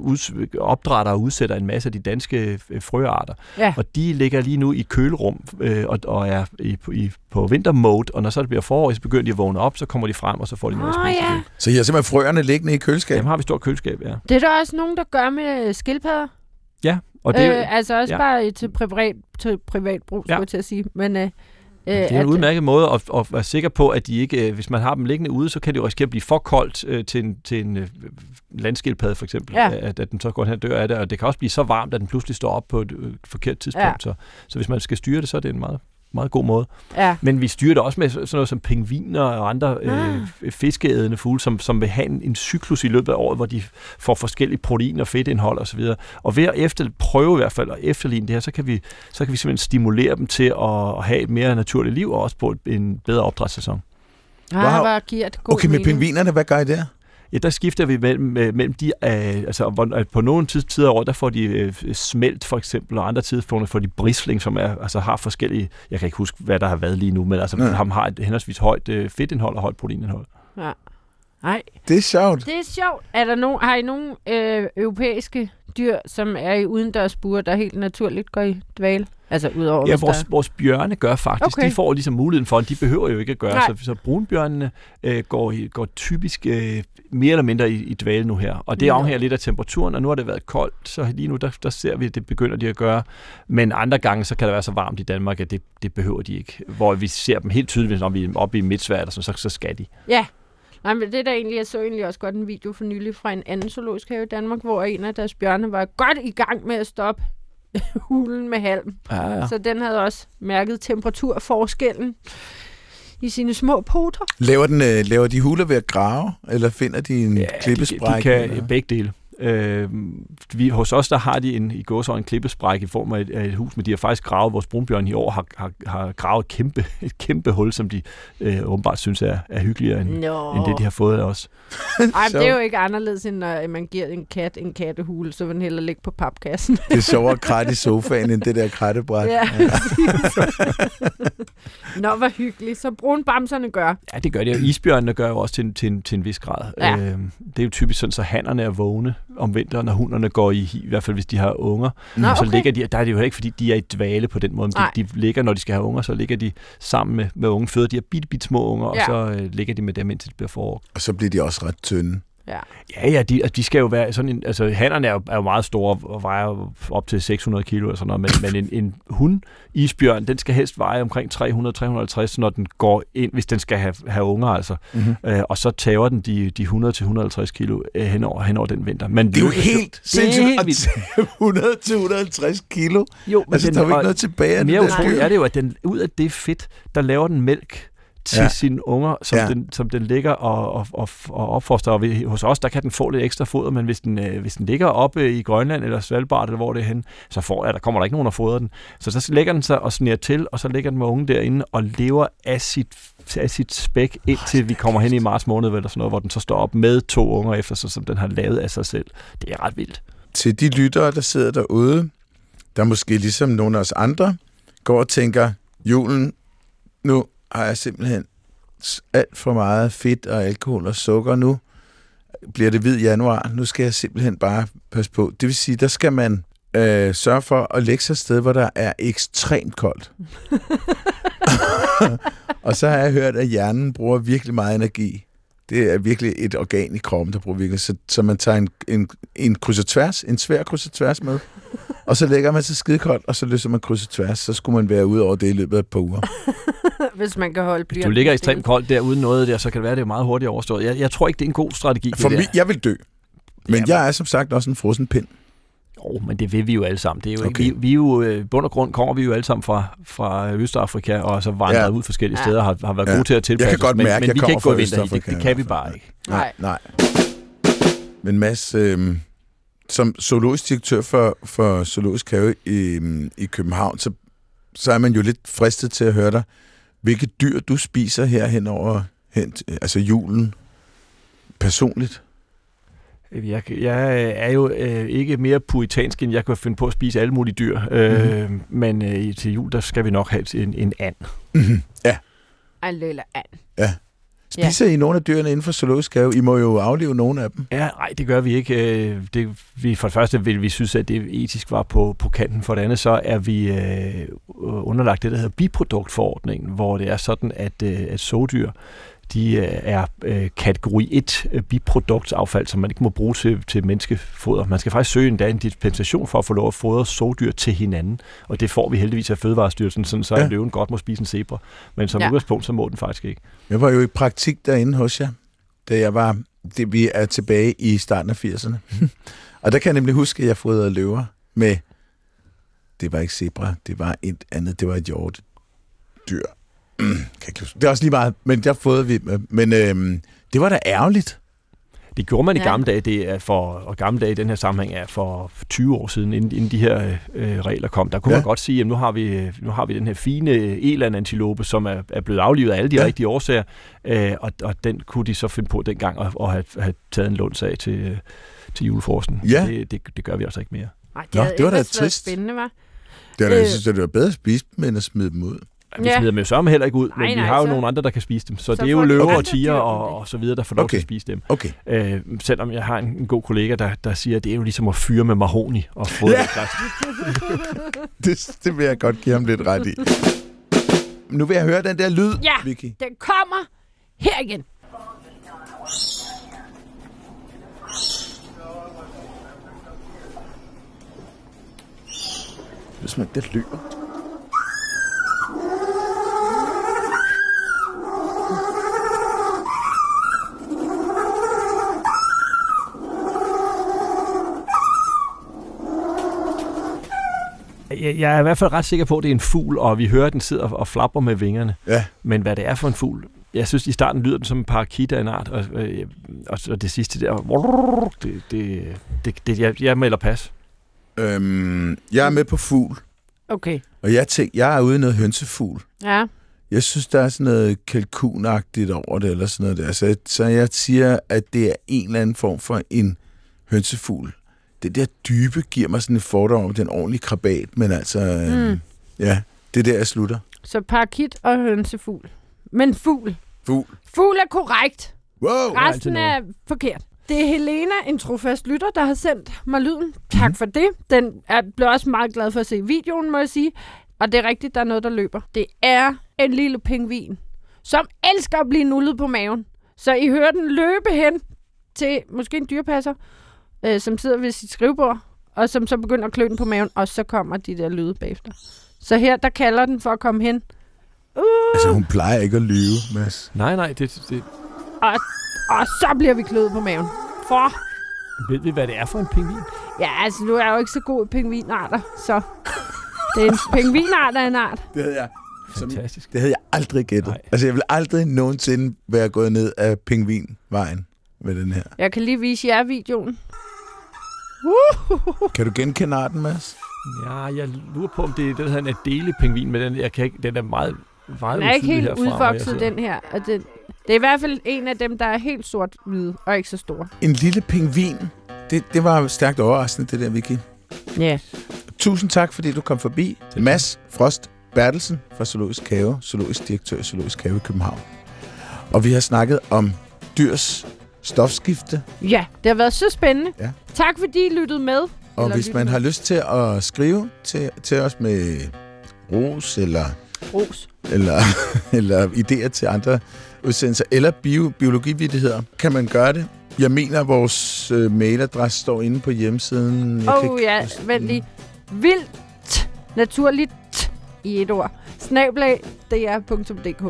opdrætter og udsætter en masse af de danske øh, frøarter, Ja. og de ligger lige nu i kølerum øh, og, og er i, i, på vintermode, og når så det bliver forår, så begynder de at vågne op, så kommer de frem, og så får de noget Åh, at spise. ja. Så I har simpelthen frøerne liggende i køleskabet? Dem har vi stort køleskab, ja. Det er der også nogen, der gør med skildpadder. Og det, er øh, altså også ja. ja. bare til privat, til privat brug, skulle Ja. jeg til at sige. Men, øh, øh, Det er en udmærket måde at, at være sikker på, at de ikke, øh, hvis man har dem liggende ude, så kan det jo risikere at blive for koldt øh, til en, til en øh, landskildpadde for eksempel, Ja. at, at den så går hen og dør af det, og det kan også blive så varmt, at den pludselig står op på et øh, forkert tidspunkt. Ja. Så, så hvis man skal styre det, så er det en meget, meget god måde. Ja. Men vi styrer det også med sådan noget som pingviner og andre Ah. øh, fiskeædende fugle, som, som vil have en, en cyklus i løbet af året, hvor de får forskellige protein- og fedtindhold osv. Og ved at efter, prøve i hvert fald at efterligne det her, så kan vi, så kan vi simpelthen stimulere dem til at, at have et mere naturligt liv, og også på en bedre opdrætssæson. Ah, Wow. hvor giver det god Okay, med mening. pingvinerne, hvad gør I der? Ja, der skifter vi mellem, øh, mellem de, øh, altså øh, på nogle tid- tider af året, der får de øh, smelt for eksempel, og andre tidspunkter får de brisling, som er, altså har forskellige, jeg kan ikke huske, hvad der har været lige nu, men altså Nej. ham har et henholdsvis højt øh, fedtindhold og højt proteinindhold. Ja. Nej, Det er sjovt. det er sjovt. Er der nogen, har I nogen øh, europæiske dyr, som er i udendørsbure, der helt naturligt går i dvale? Altså udover Ja, vores, der... vores bjørne gør faktisk. Okay. De får ligesom muligheden for det. De behøver jo ikke at gøre. Nej. Så, så brunbjørnene øh, går, i- går typisk øh, mere eller mindre i, i dvale nu her. Og det afhænger lidt af temperaturen, og nu har det været koldt, så lige nu der, der ser vi, at det begynder de at gøre. Men andre gange, så kan det være så varmt i Danmark, at det, det behøver de ikke. Hvor vi ser dem helt tydeligt, når vi er oppe i så, så, så skal de. Ja. Nej, men det der egentlig, jeg så egentlig også godt en video for nylig fra en anden zoologisk have i Danmark, hvor en af deres bjørne var godt i gang med at stoppe hulen med halm. Ja, ja. Så den havde også mærket temperaturforskellen i sine små poter. Laver, den, øh, laver de huler ved at grave, eller finder de en ja, de, klippesprække? de kan eller? begge dele. Øh, vi, hos os der har de en, i gåsøjne en klippesprække i form af et, af et hus, men de har faktisk gravet, vores brunbjørn i år har, har, har gravet et kæmpe, et kæmpe hul, som de øh, åbenbart synes er, er hyggeligere end, end det, de har fået af os. Ej, men det er jo ikke anderledes, end når man giver en kat en kattehule, så vil den hellere ligge på papkassen. Det er sjovere at kratte i sofaen, end det der krattebræt. ja, Nå, hvor hyggeligt. Så brunbamserne gør. Ja, det gør de. Og isbjørnene gør jo også til, en- til, en, til en vis grad. Ja. Øh, det er jo typisk sådan, så hannerne er vågne om vinteren, og hunderne går i hi, i hvert fald hvis de har unger. Nå, Så okay. ligger de, der er det jo ikke, fordi de er i dvale på den måde. De, de ligger, når de skal have unger, så ligger de sammen med, med unge fødder. De har bitte, bitte små unger, Ja. og så øh, ligger de med dem, indtil det bliver forår. Og så bliver de også ret tynde. Ja. Ja, ja, de, altså, de skal jo være sådan en, altså hannerne er jo, er jo meget store og vejer op til 600 kilo eller sådan noget, men, men en, en hund, isbjørn, den skal helst veje omkring 300-350, når den går ind, hvis den skal have, have unger altså. Mm-hmm. Øh, og så tager den de, de 100-150 kilo øh, hen, over, hen over den vinter. Men Det er jo lykkes helt sindssygt helt at vildt. tage 100-150 kilo. Jo, men Altså, den, der er jo ikke og noget tilbage af det mere dyr. er det jo, at den, ud af det fedt, der laver den mælk til Ja. sine unger, som, Ja. den, som den ligger og, og, og, og opfoster. Og hos os, der kan den få lidt ekstra foder, men hvis den, øh, hvis den ligger oppe i Grønland eller Svalbard, eller hvor det er henne, så får, ja, der kommer der ikke nogen at fodre den. Så så lægger den sig og sneer til, og så ligger den med ungen derinde og lever af sit, af sit spæk, indtil vi kommer hen i marts måned, eller sådan noget, hvor den så står op med to unger efter sig, som den har lavet af sig selv. Det er ret vildt. Til de lyttere, der sidder derude, der måske ligesom nogle af os andre, går og tænker, julen, nu har jeg simpelthen alt for meget fedt og alkohol og sukker nu. Bliver det hvid januar, nu skal jeg simpelthen bare passe på. Det vil sige, der skal man øh, sørge for at lægge sig et sted, hvor der er ekstremt koldt. og så har jeg hørt, at hjernen bruger virkelig meget energi. Det er virkelig et organ i kroppen, der bruger virkelig. Så, så man tager en, en, en kryds og tværs, en svær kryds og tværs med, og så lægger man sig skidekoldt, og så løser man kryds og tværs. Så skulle man være ude over det i løbet af et par uger. Hvis man kan holde blyanten du ligger ekstremt koldt der uden noget der, så kan det være, det er meget hurtigt overstået. Jeg, jeg tror ikke, det er en god strategi. For det mig, jeg vil dø. Men Jamen. jeg er som sagt også en frossen pind. Jo, men det vil vi jo alle sammen. Det er jo Okay. ikke, vi, vi er jo, øh, i bund og grund kommer vi jo alle sammen fra, fra Østafrika, og så vandret Ja. ud forskellige steder, har, har været Ja. gode til at tilpasse Jeg kan godt os, men, mærke, men jeg vi kan ikke gå vinter i. Det, det kan vi bare ikke. Nej. nej. Men Mads, øh, som zoologisk direktør for, for Zoologisk Have i, i København, så, så er man jo lidt fristet til at høre dig, hvilke dyr du spiser her hen over hen, til- altså julen personligt. Jeg, jeg er jo øh, ikke mere puritansk, end jeg kan finde på at spise alle mulige dyr. Øh, Mhm. Men øh, til jul, der skal vi nok have en, en and. Mm-hmm. Ja. Ej, lille and. Spiser I nogle af dyrene inden for Zoologisk Have? I må jo aflive nogle af dem. Ja, nej, det gør vi ikke. Øh, Det, vi, for det første vil vi synes, at det etisk var på, på kanten. For det andet, så er vi øh, underlagt det, der hedder biproduktforordningen, hvor det er sådan, at, øh, at sådyr, de øh, er øh, kategori 1 øh, biproduktaffald, som man ikke må bruge til, til menneskefoder. Man skal faktisk søge endda en dispensation for at få lov at fodre sådyr til hinanden, og det får vi heldigvis af Fødevarestyrelsen, sådan så Ja. løven godt må spise en zebra. Men som Ja. ja. udgangspunkt, så må den faktisk ikke. Jeg var jo i praktik derinde hos jer, da jeg var, det, vi er tilbage i starten af 80'erne. og der kan jeg nemlig huske, at jeg fodrede løver med, det var ikke zebra, det var et andet, det var et hjort dyr. Kan ikke huske. Det er også lige meget, men der fodrede vi. Men øhm, det var da ærgerligt. Det gjorde man i Ja. gamle dage, det er for, og gamle dage i den her sammenhæng er for 20 år siden, inden, inden de her øh, regler kom. Der kunne Ja. man godt sige, at nu har vi, nu har vi den her fine eland-antilope, som er, er blevet aflivet af alle de Ja. rigtige årsager, øh, og, og den kunne de så finde på dengang at, at have, have taget en lunds af til, øh, til julefrosten. Ja. Det, det, det gør vi altså ikke mere. Ej, det, Nå, det var da twist. spændende, var. Det var, øh. Øh. jeg synes, at det var bedre at spise dem, end at smide dem ud. Vi Ja. smider dem jo sørme heller ikke ud, men Nej, vi nej, har jo så- nogle andre, der kan spise dem. Så, så det er jo løver andre og tiger og, det. og så videre, der får lov Okay. til at spise dem. Okay. Øh, selvom jeg har en, en god kollega, der, der siger, at det er jo ligesom at fyre med mahoni og få Ja. det. Det, det vil jeg godt give ham lidt ret i. Nu vil jeg høre den der lyd, Ja. Vicky. Den kommer her igen. Hvis man der løber. Jeg, jeg er i hvert fald ret sikker på, at det er en fugl, og vi hører, at den sidder og flapper med vingerne. Ja. Men hvad det er for en fugl, jeg synes, i starten lyder den som en parakit af en art, og, øh, og, og det sidste der, det, det, det, det jeg, jeg melder pas. Øhm, jeg er med på fugl, Okay. og jeg tænker, jeg er ude i noget hønsefugl. Ja. Jeg synes, der er sådan noget kalkunagtigt over det, eller sådan noget der. Så, så jeg siger, at det er en eller anden form for en hønsefugl. Det der dybe giver mig sådan et fordom om den ordentlige krabat, men altså, øhm, Mm. ja, det er der, jeg slutter. Så parakit og hønsefugl. Men fugl. Fugl. Fugl er korrekt. Wow! Resten er forkert. Det er Helena, en trofast lytter, der har sendt mig lyden. Tak for det. Den er, blev også meget glad for at se videoen, må jeg sige. Og det er rigtigt, der er noget, der løber. Det er en lille pingvin, som elsker at blive nullet på maven. Så I hører den løbe hen til måske en dyrepasser, øh, som sidder ved sit skrivebord, og som så begynder at klø den på maven, og så kommer de der lyde bagefter. Så her, der kalder den for at komme hen. Uh, Altså, hun plejer ikke at lyve, Mads. Nej, nej, det, det, og så bliver vi kløet på maven. For ved vi, hvad det er for en pingvin? Ja, altså, nu er jeg jo ikke så god i pingvinarter, så det er en pingvinart af en art. Det havde jeg, som, Fantastisk. det havde jeg aldrig gættet. Nej. Altså, jeg vil aldrig nogensinde være gået ned af pingvinvejen med den her. Jeg kan lige vise jer videoen. Kan du genkende arten, Mads? Ja, jeg lurer på, om det er det, der hedder en Adele-pingvin, men den, jeg kan ikke, den er meget, meget den er ikke helt herfra, udvokset, den her. Og det, det er i hvert fald en af dem, der er helt sort-hvide og ikke så stor. En lille pingvin. Det, det var stærkt overraskende, det der, Vicky. Ja. Tusind tak, fordi du kom forbi. Mads Frost Bertelsen fra Zoologisk Have, zoologisk direktør i Zoologisk Have i København. Og vi har snakket om dyrs stofskifte. Ja, det har været så spændende. Ja. Tak fordi I lyttede med. Og Eller hvis man med. har lyst til at skrive til, til os med ros eller, Ros. eller, eller idéer til andre udsendelser, eller bio, biologividigheder, kan man gøre det. Jeg mener, vores øh, mailadresse står inde på hjemmesiden. Jeg Åh oh, ja, vent lige. Vildt. Naturligt i et ord. Snablag dr.dk.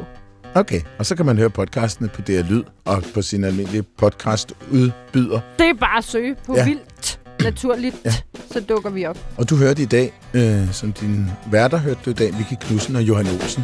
Okay, og så kan man høre podcastene på DR Lyd og på sin almindelige podcastudbyder. Det er bare at søge på Ja. vildt naturligt, ja. så dukker vi op. Og du hørte i dag, øh, som din værter hørte du i dag, Vicky Knudsen og Johan Olsen.